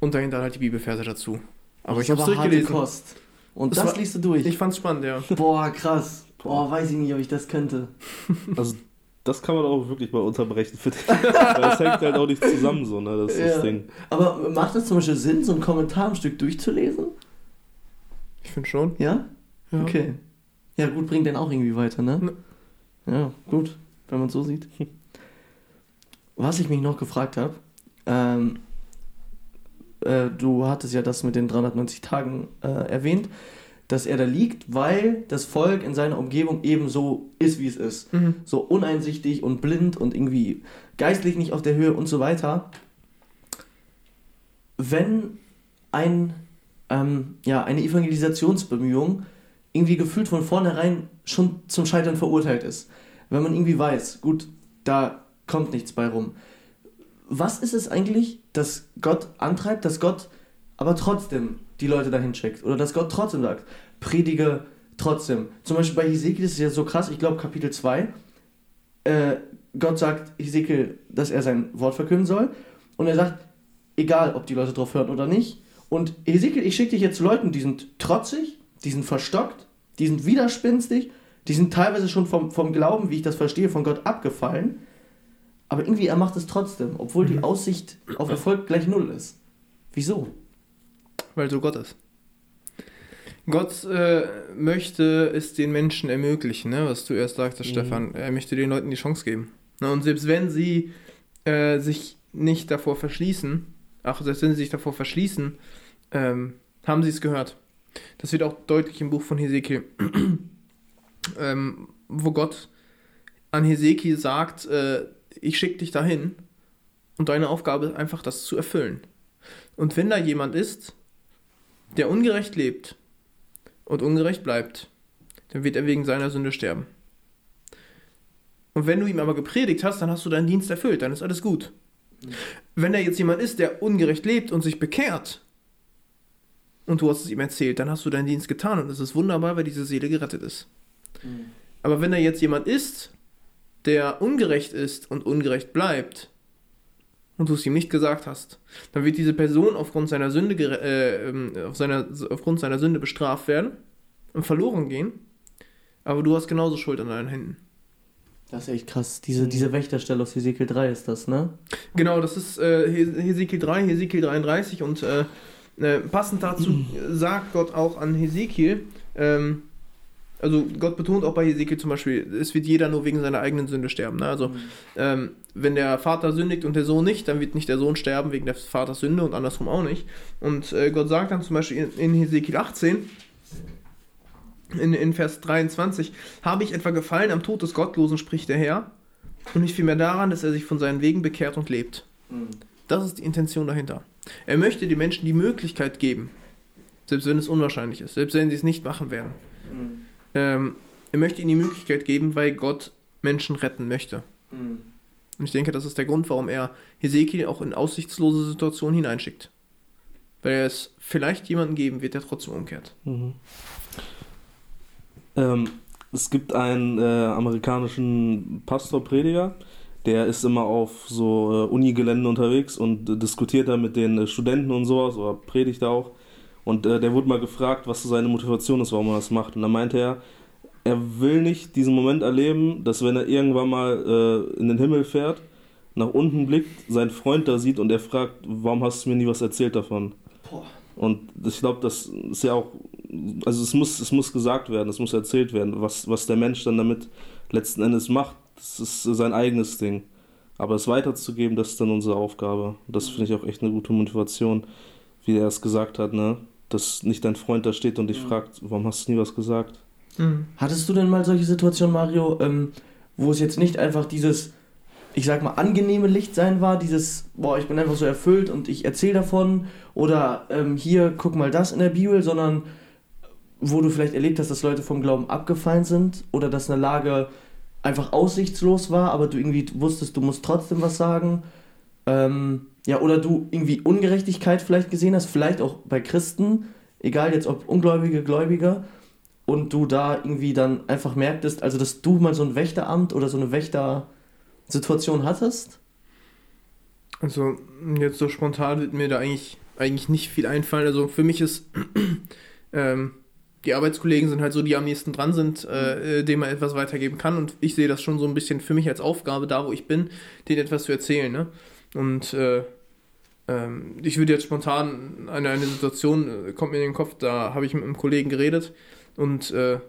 Und dahinter halt die Bibelverse dazu. Aber ich habe es durchgelesen. Kost. Und das, das war, liest du durch. Ich fand's spannend, ja. Boah, krass. Oh, weiß ich nicht, ob ich das könnte. Also, das kann man auch wirklich mal unterbrechen, finde ich. Weil das hängt halt auch nicht zusammen, so, ne? Das ist Ja. das Ding. Aber macht es zum Beispiel Sinn, so einen Kommentar am Stück durchzulesen? Ich finde schon. Ja? Ja. Okay. Ja, gut, bringt den auch irgendwie weiter, ne? Ja, gut, wenn man so sieht. Was ich mich noch gefragt habe, ähm, äh, du hattest ja das mit den 390 Tagen äh, erwähnt, dass er da liegt, weil das Volk in seiner Umgebung eben so ist, wie es ist. Mhm. So uneinsichtig und blind und irgendwie geistlich nicht auf der Höhe und so weiter. Wenn ein, ähm, ja, eine Evangelisationsbemühung irgendwie gefühlt von vornherein schon zum Scheitern verurteilt ist. Wenn man irgendwie weiß, gut, da kommt nichts bei rum. Was ist es eigentlich, dass Gott antreibt, dass Gott aber trotzdem die Leute dahin schickt? Oder dass Gott trotzdem sagt, predige trotzdem. Zum Beispiel bei Hesekiel ist es ja so krass, ich glaube Kapitel 2, äh, Gott sagt Hesekiel, dass er sein Wort verkünden soll. Und er sagt, egal ob die Leute drauf hören oder nicht. Und Hesekiel, ich schicke dich jetzt zu Leuten, die sind trotzig, die sind verstockt, die sind widerspenstig, die sind teilweise schon vom, vom Glauben, wie ich das verstehe, von Gott abgefallen. Aber irgendwie, er macht es trotzdem, obwohl die Aussicht auf Erfolg gleich null ist. Wieso? Weil so Gott ist. Gott äh, möchte es den Menschen ermöglichen, ne? was du erst sagtest, Mhm. Stefan. Er möchte den Leuten die Chance geben. Ne? Und selbst wenn sie äh, sich nicht davor verschließen, ach, selbst wenn sie sich davor verschließen, ähm, haben sie es gehört. Das wird auch deutlich im Buch von Hesekiel, ähm, wo Gott an Hesekiel sagt, äh, ich schicke dich dahin und deine Aufgabe ist einfach, das zu erfüllen. Und wenn da jemand ist, der ungerecht lebt und ungerecht bleibt, dann wird er wegen seiner Sünde sterben. Und wenn du ihm aber gepredigt hast, dann hast du deinen Dienst erfüllt, dann ist alles gut. Wenn da jetzt jemand ist, der ungerecht lebt und sich bekehrt und du hast es ihm erzählt, dann hast du deinen Dienst getan und es ist wunderbar, weil diese Seele gerettet ist. Aber wenn da jetzt jemand ist, der ungerecht ist und ungerecht bleibt und du es ihm nicht gesagt hast, dann wird diese Person aufgrund seiner Sünde, äh, ähm, auf seiner, aufgrund seiner Sünde bestraft werden und verloren gehen. Aber du hast genauso Schuld an deinen Händen. Das ist echt krass. Diese, diese Wächterstelle aus Hesekiel 3 ist das, ne? Genau, das ist äh, Hes- Hesekiel 3, Hesekiel 33 und äh, äh, passend dazu sagt Gott auch an Hesekiel, ähm, also Gott betont auch bei Hesekiel zum Beispiel, es wird jeder nur wegen seiner eigenen Sünde sterben. Ne? Also ähm, wenn der Vater sündigt und der Sohn nicht, dann wird nicht der Sohn sterben wegen des Vaters Sünde und andersrum auch nicht. Und äh, Gott sagt dann zum Beispiel in, in Hesekiel 18, in, in Vers 23, habe ich etwa gefallen am Tod des Gottlosen, spricht der Herr, und nicht vielmehr daran, dass er sich von seinen Wegen bekehrt und lebt. Das ist die Intention dahinter. Er möchte den Menschen die Möglichkeit geben, selbst wenn es unwahrscheinlich ist, selbst wenn sie es nicht machen werden. Ähm, er möchte ihnen die Möglichkeit geben, weil Gott Menschen retten möchte. Und ich denke, das ist der Grund, warum er Hesekiel auch in aussichtslose Situationen hineinschickt. Weil er es vielleicht jemanden geben wird, der trotzdem umkehrt. Mhm. Ähm, es gibt einen äh, amerikanischen Pastor-Prediger, der ist immer auf so äh, Unigeländen unterwegs und äh, diskutiert da mit den äh, Studenten und sowas oder predigt da auch. Und äh, der wurde mal gefragt, was so seine Motivation ist, warum er das macht. Und da meinte er, er will nicht diesen Moment erleben, dass wenn er irgendwann mal äh, in den Himmel fährt, nach unten blickt, seinen Freund da sieht und er fragt, warum hast du mir nie was erzählt davon? Boah. Und ich glaube, das ist ja auch, also es muss, es muss gesagt werden, es muss erzählt werden, was, was der Mensch dann damit letzten Endes macht. Das ist sein eigenes Ding. Aber es weiterzugeben, das ist dann unsere Aufgabe. Das finde ich auch echt eine gute Motivation, wie er es gesagt hat, ne? Dass nicht dein Freund da steht und dich fragt, warum hast du nie was gesagt? Hattest du denn mal solche Situationen, Mario, ähm, wo es jetzt nicht einfach dieses, ich sag mal, angenehme Lichtsein war, dieses, boah, ich bin einfach so erfüllt und ich erzähle davon oder ähm, hier, guck mal das in der Bibel, sondern wo du vielleicht erlebt hast, dass Leute vom Glauben abgefallen sind oder dass eine Lage einfach aussichtslos war, aber du irgendwie wusstest, du musst trotzdem was sagen. Ähm, ja, oder du irgendwie Ungerechtigkeit vielleicht gesehen hast, vielleicht auch bei Christen, egal jetzt ob Ungläubige, Gläubige, und du da irgendwie dann einfach merktest, also dass du mal so ein Wächteramt oder so eine Wächter-Situation hattest? Also, jetzt so spontan wird mir da eigentlich, eigentlich nicht viel einfallen. Also, für mich ist ähm, die Arbeitskollegen sind halt so, die am nächsten dran sind, äh, denen man etwas weitergeben kann. Und ich sehe das schon so ein bisschen für mich als Aufgabe, da wo ich bin, denen etwas zu erzählen. Ne? Und äh, ähm, ich würde jetzt spontan eine, eine Situation, äh, kommt mir in den Kopf, da habe ich mit einem Kollegen geredet und äh,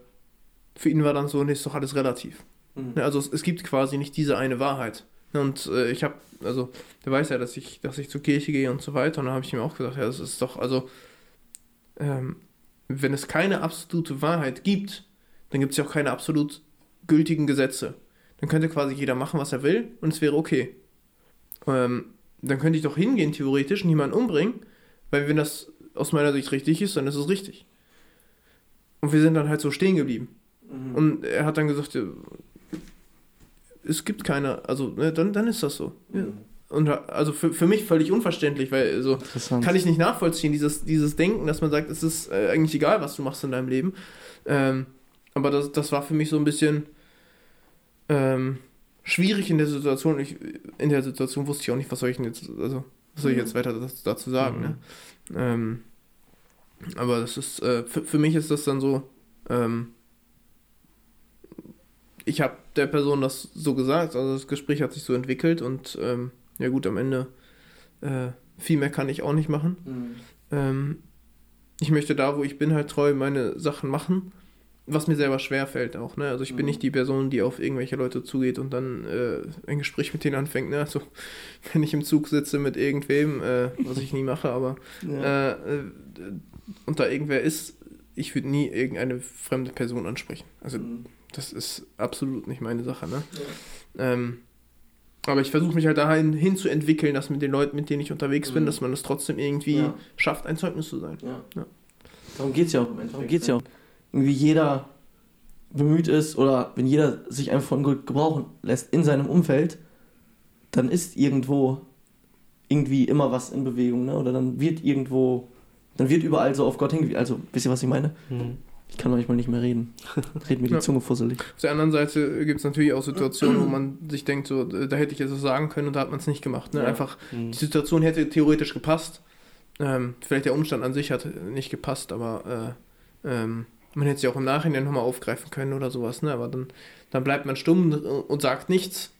für ihn war dann so, nee, ist doch alles relativ. Mhm. Ne, also es, es, gibt quasi nicht diese eine Wahrheit. Ne, und äh, ich habe, also der weiß ja, dass ich, dass ich zur Kirche gehe und so weiter. Und dann habe ich ihm auch gesagt, ja, das ist doch, also ähm, wenn es keine absolute Wahrheit gibt, dann gibt es ja auch keine absolut gültigen Gesetze. Dann könnte quasi jeder machen, was er will und es wäre okay. Ähm, dann könnte ich doch hingehen, theoretisch, niemanden umbringen, weil wenn das aus meiner Sicht richtig ist, dann ist es richtig. Und wir sind dann halt so stehen geblieben. Mhm. Und er hat dann gesagt, es gibt keine, also ne, dann, dann ist das so. Mhm. Ja. Und also für, für mich völlig unverständlich, weil so kann ich nicht nachvollziehen, dieses, dieses Denken, dass man sagt, es ist äh, eigentlich egal, was du machst in deinem Leben. Ähm, aber das, das war für mich so ein bisschen ähm, schwierig in der Situation. Ich, in der Situation wusste ich auch nicht, was soll ich jetzt, also was soll ich jetzt weiter dazu sagen. Ne? Mhm. Ne? Ähm, aber das ist, äh, für, für mich ist das dann so, ähm, ich habe der Person das so gesagt, also das Gespräch hat sich so entwickelt und ähm, ja gut, am Ende äh, viel mehr kann ich auch nicht machen. Mhm. Ähm, ich möchte da, wo ich bin, halt treu meine Sachen machen, was mir selber schwer fällt auch. Ne? Also ich mhm. bin nicht die Person, die auf irgendwelche Leute zugeht und dann äh, ein Gespräch mit denen anfängt. Ne? Also wenn ich im Zug sitze mit irgendwem, äh, was ich nie mache, aber ja. Äh, äh, und da irgendwer ist, ich würde nie irgendeine fremde Person ansprechen. Also mhm. das ist absolut nicht meine Sache. Ne? Ja. Ähm, aber ich versuche mich halt dahin hin zu entwickeln, dass mit den Leuten, mit denen ich unterwegs mhm. bin, dass man es trotzdem irgendwie ja. schafft, ein Zeugnis zu sein. Ja. ja. Darum geht es ja auch. Darum geht es ja auch. Irgendwie jeder bemüht ist oder wenn jeder sich einfach von Gott gebrauchen lässt in seinem Umfeld, dann ist irgendwo irgendwie immer was in Bewegung, ne? Oder dann wird irgendwo, dann wird überall so auf Gott hingewiesen. Also, wisst ihr, was ich meine? Mhm. Ich kann manchmal nicht mehr reden. Red mir die ja. Zunge fusselig. Auf der anderen Seite gibt es natürlich auch Situationen, wo man sich denkt, so, da hätte ich jetzt was sagen können und da hat man es nicht gemacht. Ne? Ja. Einfach, mhm. die Situation hätte theoretisch gepasst. Ähm, vielleicht der Umstand an sich hat nicht gepasst, aber äh, ähm, man hätte sie auch im Nachhinein nochmal aufgreifen können oder sowas. Ne? Aber dann, dann bleibt man stumm und sagt nichts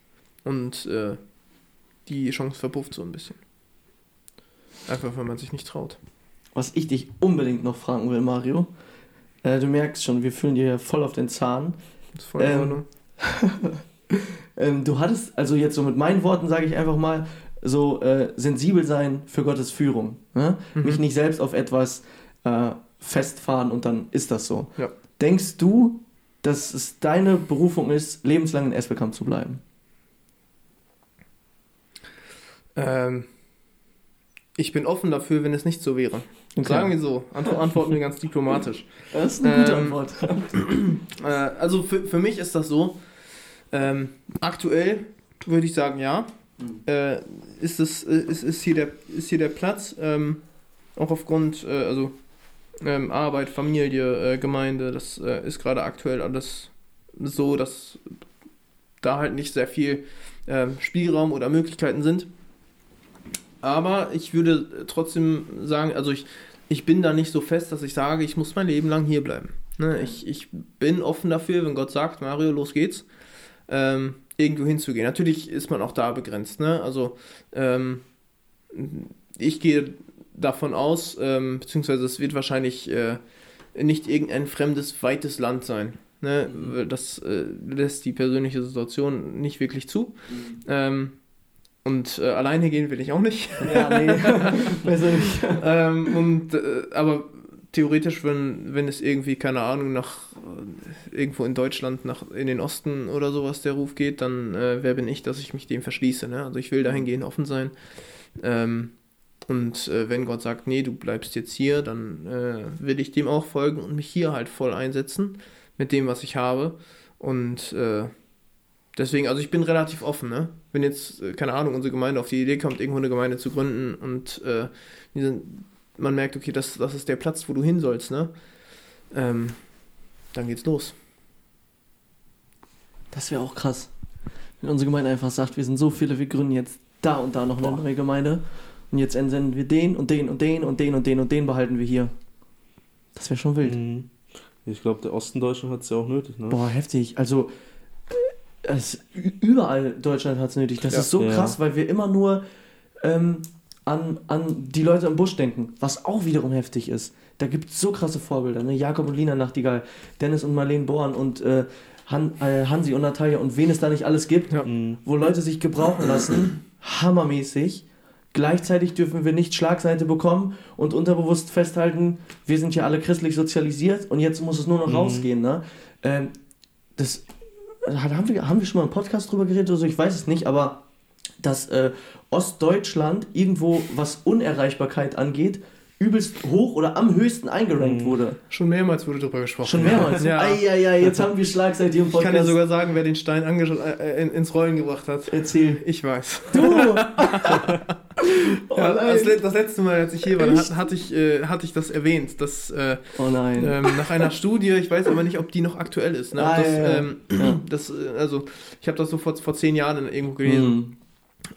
und äh, die Chance verpufft so ein bisschen. Einfach, weil man sich nicht traut. Was ich dich unbedingt noch fragen will, Mario, äh, du merkst schon, wir fühlen dir voll auf den Zahn. Das ist voll in ähm, Ordnung. ähm, du hattest, also jetzt so mit meinen Worten sage ich einfach mal, so äh, sensibel sein für Gottes Führung. Ne? Mhm. Mich nicht selbst auf etwas äh, festfahren und dann ist das so. Ja. Denkst du, dass es deine Berufung ist, lebenslang in Esbekamp zu bleiben? Ähm, ich bin offen dafür, wenn es nicht so wäre. Okay. Sagen wir so, antworten wir ganz diplomatisch. Das ist eine gute ähm, Antwort. Äh, also für, für mich ist das so, ähm, aktuell würde ich sagen, ja. Mhm. Äh, ist, es, ist, ist, hier der, ist hier der Platz, ähm, auch aufgrund, äh, also ähm, Arbeit, Familie, äh, Gemeinde, das äh, ist gerade aktuell alles so, dass da halt nicht sehr viel ähm, Spielraum oder Möglichkeiten sind. Aber ich würde trotzdem sagen, also ich, ich bin da nicht so fest, dass ich sage, ich muss mein Leben lang hier bleiben. Ne? Ich, ich bin offen dafür, wenn Gott sagt, Mario, los geht's, ähm, irgendwo hinzugehen. Natürlich ist man auch da begrenzt. Ne? Also ähm, ich gehe davon aus, ähm, beziehungsweise es wird wahrscheinlich äh, nicht irgendein fremdes, weites Land sein. Ne? Mhm. Das äh, lässt die persönliche Situation nicht wirklich zu. Mhm. Ähm, und äh, alleine gehen will ich auch nicht. Ja, nee, nicht. ähm, und, äh, aber theoretisch, wenn, wenn es irgendwie, keine Ahnung, nach äh, irgendwo in Deutschland, nach in den Osten oder sowas der Ruf geht, dann äh, wer bin ich, dass ich mich dem verschließe. Ne? Also ich will dahin gehen, offen sein. Ähm, und äh, wenn Gott sagt, nee, du bleibst jetzt hier, dann äh, will ich dem auch folgen und mich hier halt voll einsetzen mit dem, was ich habe. Und Deswegen, also ich bin relativ offen, ne? Wenn jetzt, äh, keine Ahnung, unsere Gemeinde auf die Idee kommt, irgendwo eine Gemeinde zu gründen und äh, man merkt, okay, das, das ist der Platz, wo du hin sollst, ne? Ähm, dann geht's los. Das wäre auch krass. Wenn unsere Gemeinde einfach sagt, wir sind so viele, wir gründen jetzt da und da noch eine Boah. neue Gemeinde und jetzt entsenden wir den und den und den und den und den und den behalten wir hier. Das wäre schon wild. Mhm. Ich glaube, der Osten Deutschland hat es ja auch nötig. Ne? Boah, heftig. Also, äh, es, überall Deutschland hat es nötig. Das Ja. ist so Ja. krass, weil wir immer nur ähm, an, an die Leute im Busch denken, was auch wiederum heftig ist. Da gibt es so krasse Vorbilder. Ne? Jakob und Lina Nachtigall, Dennis und Marlene Born und äh, Han, äh, Hansi und Natalia und wen es da nicht alles gibt, Ja. Mhm. wo Leute sich gebrauchen lassen, hammermäßig. Gleichzeitig dürfen wir nicht Schlagseite bekommen und unterbewusst festhalten, wir sind ja alle christlich sozialisiert und jetzt muss es nur noch Mhm. rausgehen. Ne? Ähm, das haben wir, haben wir schon mal im Podcast drüber geredet oder so, ich weiß es nicht, aber dass äh, Ostdeutschland irgendwo, was Unerreichbarkeit angeht, übelst hoch oder am höchsten eingerankt Mhm. wurde. Schon mehrmals wurde darüber gesprochen. Schon mehrmals. Ja. Eieiei, jetzt haben wir Schlagseite hier im Ich Podcast. kann dir sogar sagen, wer den Stein äh, in, ins Rollen gebracht hat. Erzähl. Ich weiß. Du! oh Ja, nein. das, das letzte Mal, als ich hier war, hat, hatte, ich, äh, hatte ich das erwähnt, dass äh, oh nein. ähm, nach einer Studie, ich weiß aber nicht, ob die noch aktuell ist. Ne? Ah, das, ja, ja. Ähm, Ja. das, äh, also, ich habe das so vor, vor zehn Jahren irgendwo gelesen, Mhm.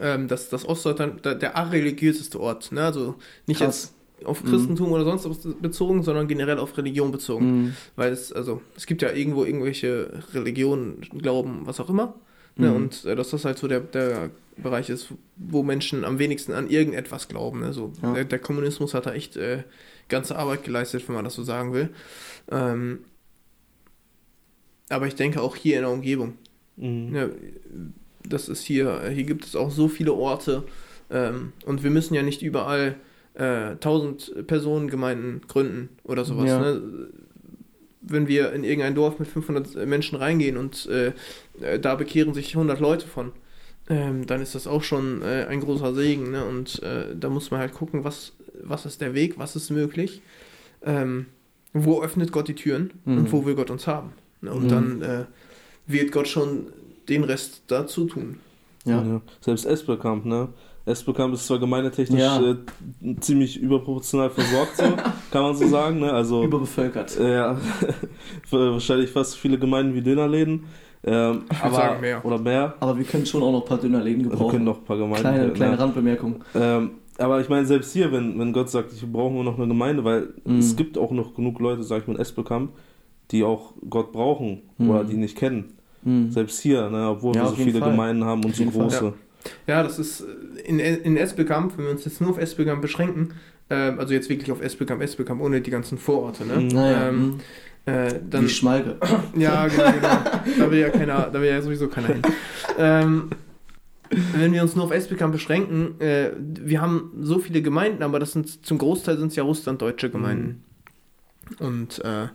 ähm, dass das Ostdeutschland der, der areligiöseste Ort, ne? also nicht Krass. jetzt auf Christentum oder sonst was bezogen, sondern generell auf Religion bezogen. Mhm. Weil es, also, es gibt ja irgendwo irgendwelche Religionen, Glauben, was auch immer. Ne? Mhm. Und äh, dass das halt so der, der Bereich ist, wo Menschen am wenigsten an irgendetwas glauben. Ne? So, Ja. der, der Kommunismus hat da echt äh, ganze Arbeit geleistet, wenn man das so sagen will. Ähm, aber ich denke auch hier in der Umgebung. Mhm. Ja, das ist hier, hier gibt es auch so viele Orte ähm, und wir müssen ja nicht überall äh, 1000 Personengemeinden gründen oder sowas. Ja. Ne? Wenn wir in irgendein Dorf mit 500 Menschen reingehen und äh, äh, da bekehren sich 100 Leute von, ähm, dann ist das auch schon äh, ein großer Segen. Ne? Und äh, da muss man halt gucken, was, was ist der Weg, was ist möglich, ähm, wo öffnet Gott die Türen Mhm. und wo will Gott uns haben. Ne? Und Mhm. dann äh, wird Gott schon den Rest dazu tun. Ja. Ja. Selbst Espelkamp, ne? Espelkamp ist zwar gemeindetechnisch Ja. äh, ziemlich überproportional versorgt, so, kann man so sagen, ne? Also, Überbevölkert. äh, ja, wahrscheinlich fast so viele Gemeinden wie Dönerläden. Ähm, aber, sagen mehr. Oder mehr. Aber wir können schon auch noch ein paar Dönerläden Wir gebrauchen. können noch ein paar Gemeinden. kleine, ne? kleine Randbemerkung. Ähm, aber ich meine, selbst hier, wenn, wenn Gott sagt, ich brauche nur noch eine Gemeinde, weil Mhm. es gibt auch noch genug Leute, sag ich mal, in Espelkamp, die auch Gott brauchen Mhm. oder die nicht kennen. Mhm. Selbst hier, ne, obwohl Ja, wir so viele Fall. Gemeinden haben und Auf so große. Ja, das ist äh, in, in Espelkamp, wenn wir uns jetzt nur auf Espelkamp beschränken, ähm, also jetzt wirklich auf Espelkamp, Espelkamp, ohne die ganzen Vororte, ne? Mhm. Naja, Ähm, mhm. äh, dann, die Schmalke. ja, genau, genau. Da will ja keiner, da will ja sowieso keiner hin. Ähm, wenn wir uns nur auf Espelkamp beschränken, äh, wir haben so viele Gemeinden, aber das sind zum Großteil sind es ja russlanddeutsche Gemeinden. Und äh,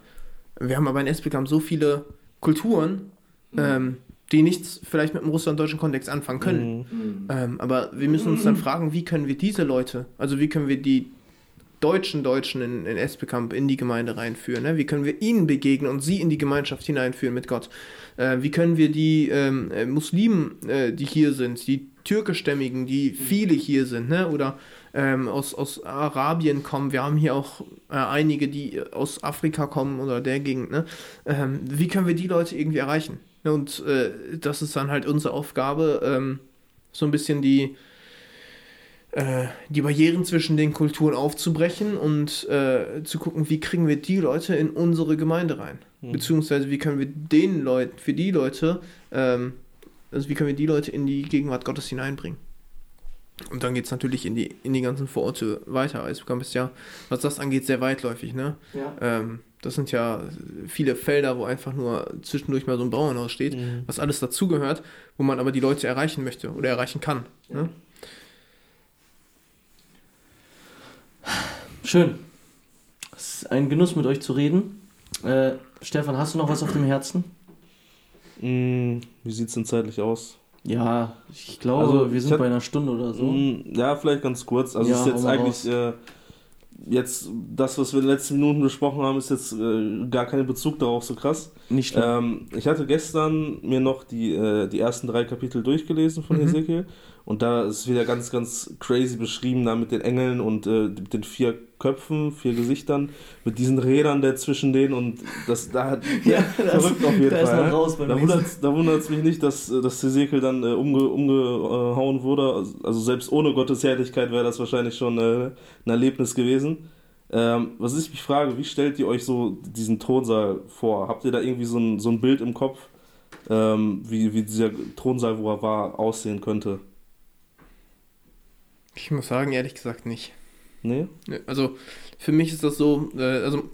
wir haben aber in Espelkamp so viele Kulturen, ähm, die nichts vielleicht mit dem russlanddeutschen Kontext anfangen können. Mhm. Mhm. Ähm, aber wir müssen uns dann fragen, wie können wir diese Leute, also wie können wir die deutschen Deutschen in, in Espekamp in die Gemeinde reinführen? Ne? Wie können wir ihnen begegnen und sie in die Gemeinschaft hineinführen mit Gott? Äh, wie können wir die ähm, äh, Muslimen, äh, die hier sind, die türkischstämmigen, die viele hier sind, ne? oder ähm, aus, aus Arabien kommen, wir haben hier auch äh, einige, die aus Afrika kommen oder der Gegend, ne? ähm, wie können wir die Leute irgendwie erreichen? Und äh, das ist dann halt unsere Aufgabe, ähm, so ein bisschen die, äh, die Barrieren zwischen den Kulturen aufzubrechen und äh, zu gucken, wie kriegen wir die Leute in unsere Gemeinde rein. Mhm. Beziehungsweise wie können wir den Leuten, für die Leute, ähm, also wie können wir die Leute in die Gegenwart Gottes hineinbringen. Und dann geht es natürlich in die, in die ganzen Vororte weiter. Eisbekamp ist ja, was das angeht, sehr weitläufig, ne? Ja. Ähm, das sind ja viele Felder, wo einfach nur zwischendurch mal so ein Bauernhaus steht, Mhm. was alles dazugehört, wo man aber die Leute erreichen möchte oder erreichen kann. Ne? Schön. Es ist ein Genuss, mit euch zu reden. Äh, Stefan, hast du noch was auf dem Herzen? Mhm. Wie sieht es denn zeitlich aus? Ja, ich glaube, Also, wir sind hab- bei einer Stunde oder so. Mm, Ja, vielleicht ganz kurz. Also Ja, es ist jetzt eigentlich äh, jetzt das, was wir in den letzten Minuten besprochen haben, ist jetzt äh, gar kein Bezug darauf so krass. Nicht schlimm. Ähm, ich hatte gestern mir noch die, äh, die ersten drei Kapitel durchgelesen von Mhm. Hesekiel und da ist wieder ganz, ganz crazy beschrieben, da mit den Engeln und äh, mit den vier Köpfen, vier Gesichtern, mit diesen Rädern dazwischen denen und das da hat Ja, das- verrückt auf jeden da ist Fall. man ne? raus beim Da wundert da wundert's mich nicht, dass, dass Hesekiel dann äh, umge, umgehauen wurde. Also, also selbst ohne Gottes Herrlichkeit wäre das wahrscheinlich schon äh, ein Erlebnis gewesen. Ähm, was ich mich frage, wie stellt ihr euch so diesen Thronsaal vor? Habt ihr da irgendwie so ein, so ein Bild im Kopf, ähm, wie, wie dieser Thronsaal, wo er war, aussehen könnte? Ich muss sagen, ehrlich gesagt nicht. Nee? Also für mich ist das so, äh, also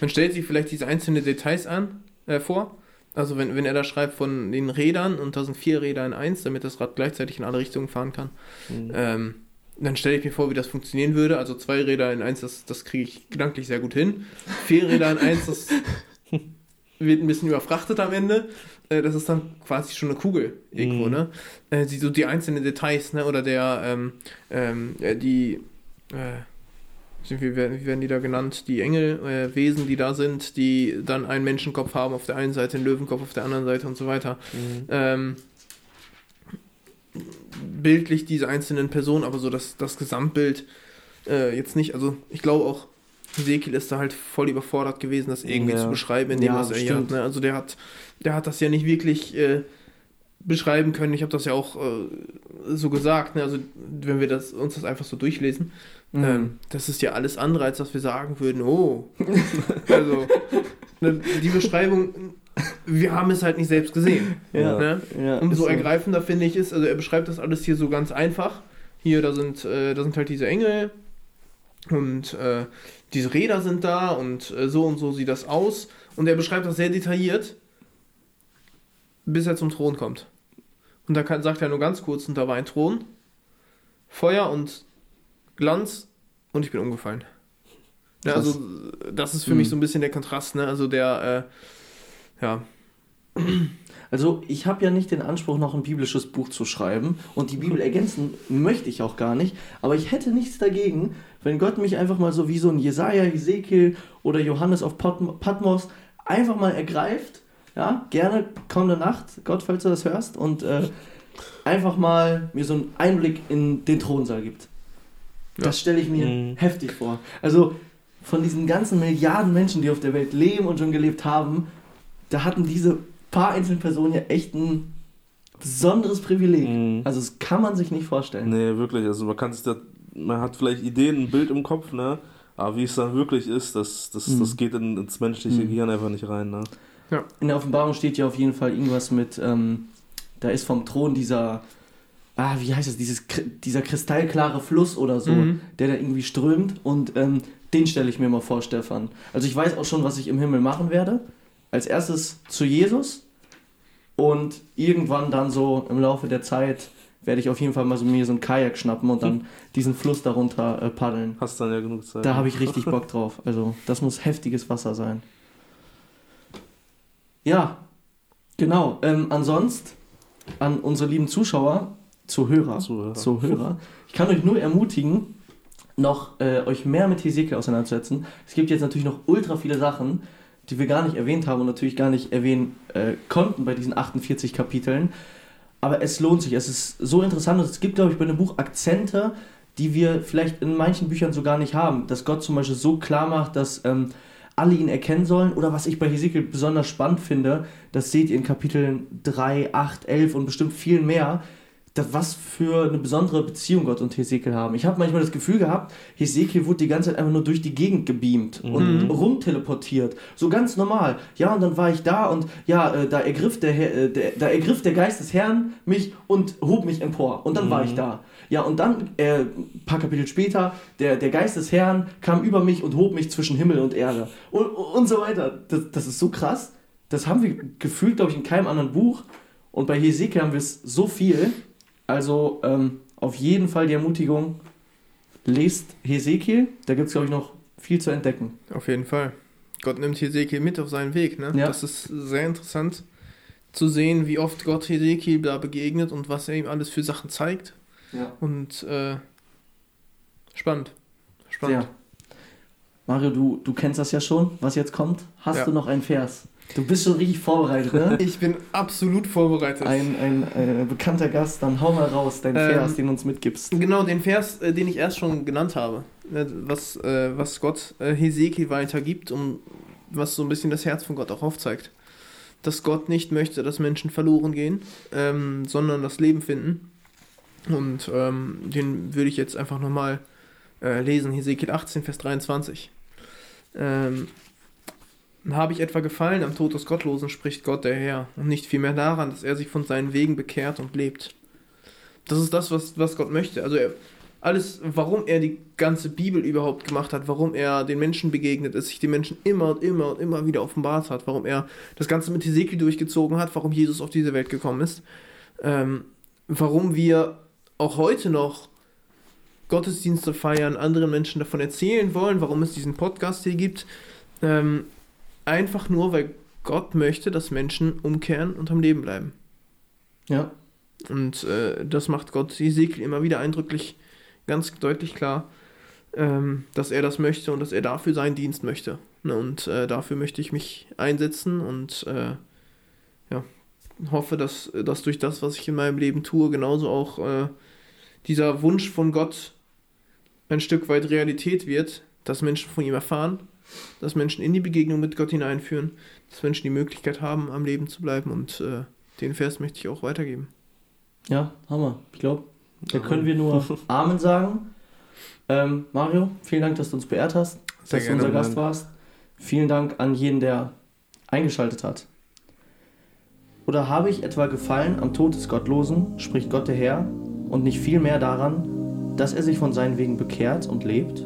man stellt sich vielleicht diese einzelnen Details an, äh, vor. Also wenn, wenn er da schreibt von den Rädern und da sind vier Räder in eins, damit das Rad gleichzeitig in alle Richtungen fahren kann, mhm. ähm, dann stelle ich mir vor, wie das funktionieren würde. Also zwei Räder in eins, das, das kriege ich gedanklich sehr gut hin. Vier Räder in eins, das wird ein bisschen überfrachtet am Ende. Äh, das ist dann quasi schon eine Kugel irgendwo, mhm. ne? Äh, die, so die einzelnen Details, ne? Oder der, ähm, ähm, die, äh, wie werden, wie werden die da genannt? Die Engelwesen, äh, die da sind, die dann einen Menschenkopf haben auf der einen Seite, einen Löwenkopf auf der anderen Seite und so weiter. Mhm. Ähm, bildlich diese einzelnen Personen, aber so das, das Gesamtbild äh, jetzt nicht. Also ich glaube auch, Ezekiel ist da halt voll überfordert gewesen, das irgendwie ja. zu beschreiben, in dem, ja, was er hier hat. Ne? Also der hat, der hat das ja nicht wirklich äh, beschreiben können. Ich habe das ja auch äh, so gesagt. Ne? Also wenn wir das, uns das einfach so durchlesen, mhm. ähm, das ist ja alles andere, als dass wir sagen würden, oh. also ne, die Beschreibung, wir haben es halt nicht selbst gesehen. Ja, ne? ja, Umso so. ergreifender finde ich es, also er beschreibt das alles hier so ganz einfach. Hier, da sind, äh, da sind halt diese Engel und äh, diese Räder sind da und äh, so und so sieht das aus. Und er beschreibt das sehr detailliert, bis er zum Thron kommt. Und da kann, sagt er nur ganz kurz, und da war ein Thron, Feuer und Glanz und ich bin umgefallen. Ja, also das ist für mhm. mich so ein bisschen der Kontrast, ne? Also der, äh, ja. Also ich habe ja nicht den Anspruch, noch ein biblisches Buch zu schreiben und die Bibel ergänzen möchte ich auch gar nicht, aber ich hätte nichts dagegen, wenn Gott mich einfach mal so wie so ein Jesaja, Ezekiel oder Johannes auf Patmos einfach mal ergreift, ja, gerne kommende Nacht, Gott, falls du das hörst, und äh, einfach mal mir so einen Einblick in den Thronsaal gibt. Ja. Das stelle ich mir mhm. heftig vor. Also von diesen ganzen Milliarden Menschen, die auf der Welt leben und schon gelebt haben, da hatten diese paar einzelnen Personen ja echt ein besonderes Privileg. Mhm. Also das kann man sich nicht vorstellen. Nee, wirklich. Also man kann sich da, man hat vielleicht Ideen, ein Bild im Kopf, ne? Aber wie es dann wirklich ist, das, das, mhm. das geht in, ins menschliche mhm. Gehirn einfach nicht rein, ne? Ja. In der Offenbarung steht ja auf jeden Fall irgendwas mit, ähm, da ist vom Thron dieser, ah, wie heißt das, dieses, dieser kristallklare Fluss oder so, mhm. der da irgendwie strömt und ähm, den stelle ich mir mal vor, Stefan. Also ich weiß auch schon, was ich im Himmel machen werde. Als erstes zu Jesus, und irgendwann dann so im Laufe der Zeit werde ich auf jeden Fall mal so mir so ein Kajak schnappen und dann diesen Fluss darunter äh, paddeln. Hast dann ja genug Zeit. Da habe ich richtig Bock drauf. Also das muss heftiges Wasser sein. Ja, genau. Ähm, ansonsten an unsere lieben Zuschauer, Zuhörer, Zuhörer, Zuhörer ich kann euch nur ermutigen, noch äh, euch mehr mit Hesekiel auseinanderzusetzen. Es gibt jetzt natürlich noch ultra viele Sachen, die wir gar nicht erwähnt haben und natürlich gar nicht erwähnen äh, konnten bei diesen 48 Kapiteln. Aber es lohnt sich. Es ist so interessant und es gibt, glaube ich, bei dem Buch Akzente, die wir vielleicht in manchen Büchern so gar nicht haben. Dass Gott zum Beispiel so klar macht, dass ähm, alle ihn erkennen sollen. Oder was ich bei Hesekiel besonders spannend finde, das seht ihr in Kapiteln 3, 8, 11 und bestimmt viel mehr, was für eine besondere Beziehung Gott und Hesekiel haben. Ich habe manchmal das Gefühl gehabt, Hesekiel wurde die ganze Zeit einfach nur durch die Gegend gebeamt mhm. und rumteleportiert. So ganz normal. Ja, und dann war ich da und ja, äh, da, ergriff der, äh, der, da ergriff der Geist des Herrn mich und hob mich empor. Und dann mhm. war ich mhm. da. Ja, und dann, äh, ein paar Kapitel später, der, der Geist des Herrn kam über mich und hob mich zwischen Himmel und Erde. Und, und so weiter. Das, das ist so krass. Das haben wir gefühlt, glaube ich, in keinem anderen Buch. Und bei Hesekiel haben wir es so viel. Also ähm, auf jeden Fall die Ermutigung, lest Hesekiel, da gibt es, glaube ich, noch viel zu entdecken. Auf jeden Fall. Gott nimmt Hesekiel mit auf seinen Weg. Ne? Ja. Das ist sehr interessant zu sehen, wie oft Gott Hesekiel da begegnet und was er ihm alles für Sachen zeigt. Ja. Und äh, spannend. Spannend. Ja. Mario, du, du kennst das ja schon, was jetzt kommt. Hast ja. du noch einen Vers? Du bist schon richtig vorbereitet, ne? Ich bin absolut vorbereitet. Ein, ein äh, bekannter Gast, dann hau mal raus, dein ähm, Vers, den du uns mitgibst. Genau, den Vers, äh, den ich erst schon genannt habe. Ne, was, äh, was Gott äh, Hesekiel weitergibt und was so ein bisschen das Herz von Gott auch aufzeigt. Dass Gott nicht möchte, dass Menschen verloren gehen, ähm, sondern das Leben finden. Und ähm, den würde ich jetzt einfach nochmal äh, lesen. Hesekiel 18, Vers 23. Ähm, habe ich etwa gefallen am Tod des Gottlosen, spricht Gott der Herr, und nicht vielmehr daran, dass er sich von seinen Wegen bekehrt und lebt. Das ist das, was, was Gott möchte. Also er, alles, warum er die ganze Bibel überhaupt gemacht hat, warum er den Menschen begegnet ist, sich den Menschen immer und immer und immer wieder offenbart hat, warum er das Ganze mit Hesekiel durchgezogen hat, warum Jesus auf diese Welt gekommen ist, ähm, warum wir auch heute noch Gottesdienste feiern, anderen Menschen davon erzählen wollen, warum es diesen Podcast hier gibt. Ähm, einfach nur, weil Gott möchte, dass Menschen umkehren und am Leben bleiben. Ja. Und äh, das macht Gott Ezekiel immer wieder eindrücklich, ganz deutlich klar, ähm, dass er das möchte und dass er dafür seinen Dienst möchte. Ne? Und äh, dafür möchte ich mich einsetzen und äh, ja, hoffe, dass, dass durch das, was ich in meinem Leben tue, genauso auch äh, dieser Wunsch von Gott ein Stück weit Realität wird, dass Menschen von ihm erfahren, dass Menschen in die Begegnung mit Gott hineinführen, dass Menschen die Möglichkeit haben, am Leben zu bleiben und äh, den Vers möchte ich auch weitergeben. Ja, Hammer. Ich glaube, da können wir nur Amen sagen. Ähm, Mario, vielen Dank, dass du uns beehrt hast, Sehr dass gerne, du unser Gast warst. Vielen Dank an jeden, der eingeschaltet hat. Oder habe ich etwa gefallen am Tod des Gottlosen, spricht Gott der Herr, und nicht viel mehr daran, dass er sich von seinen Wegen bekehrt und lebt?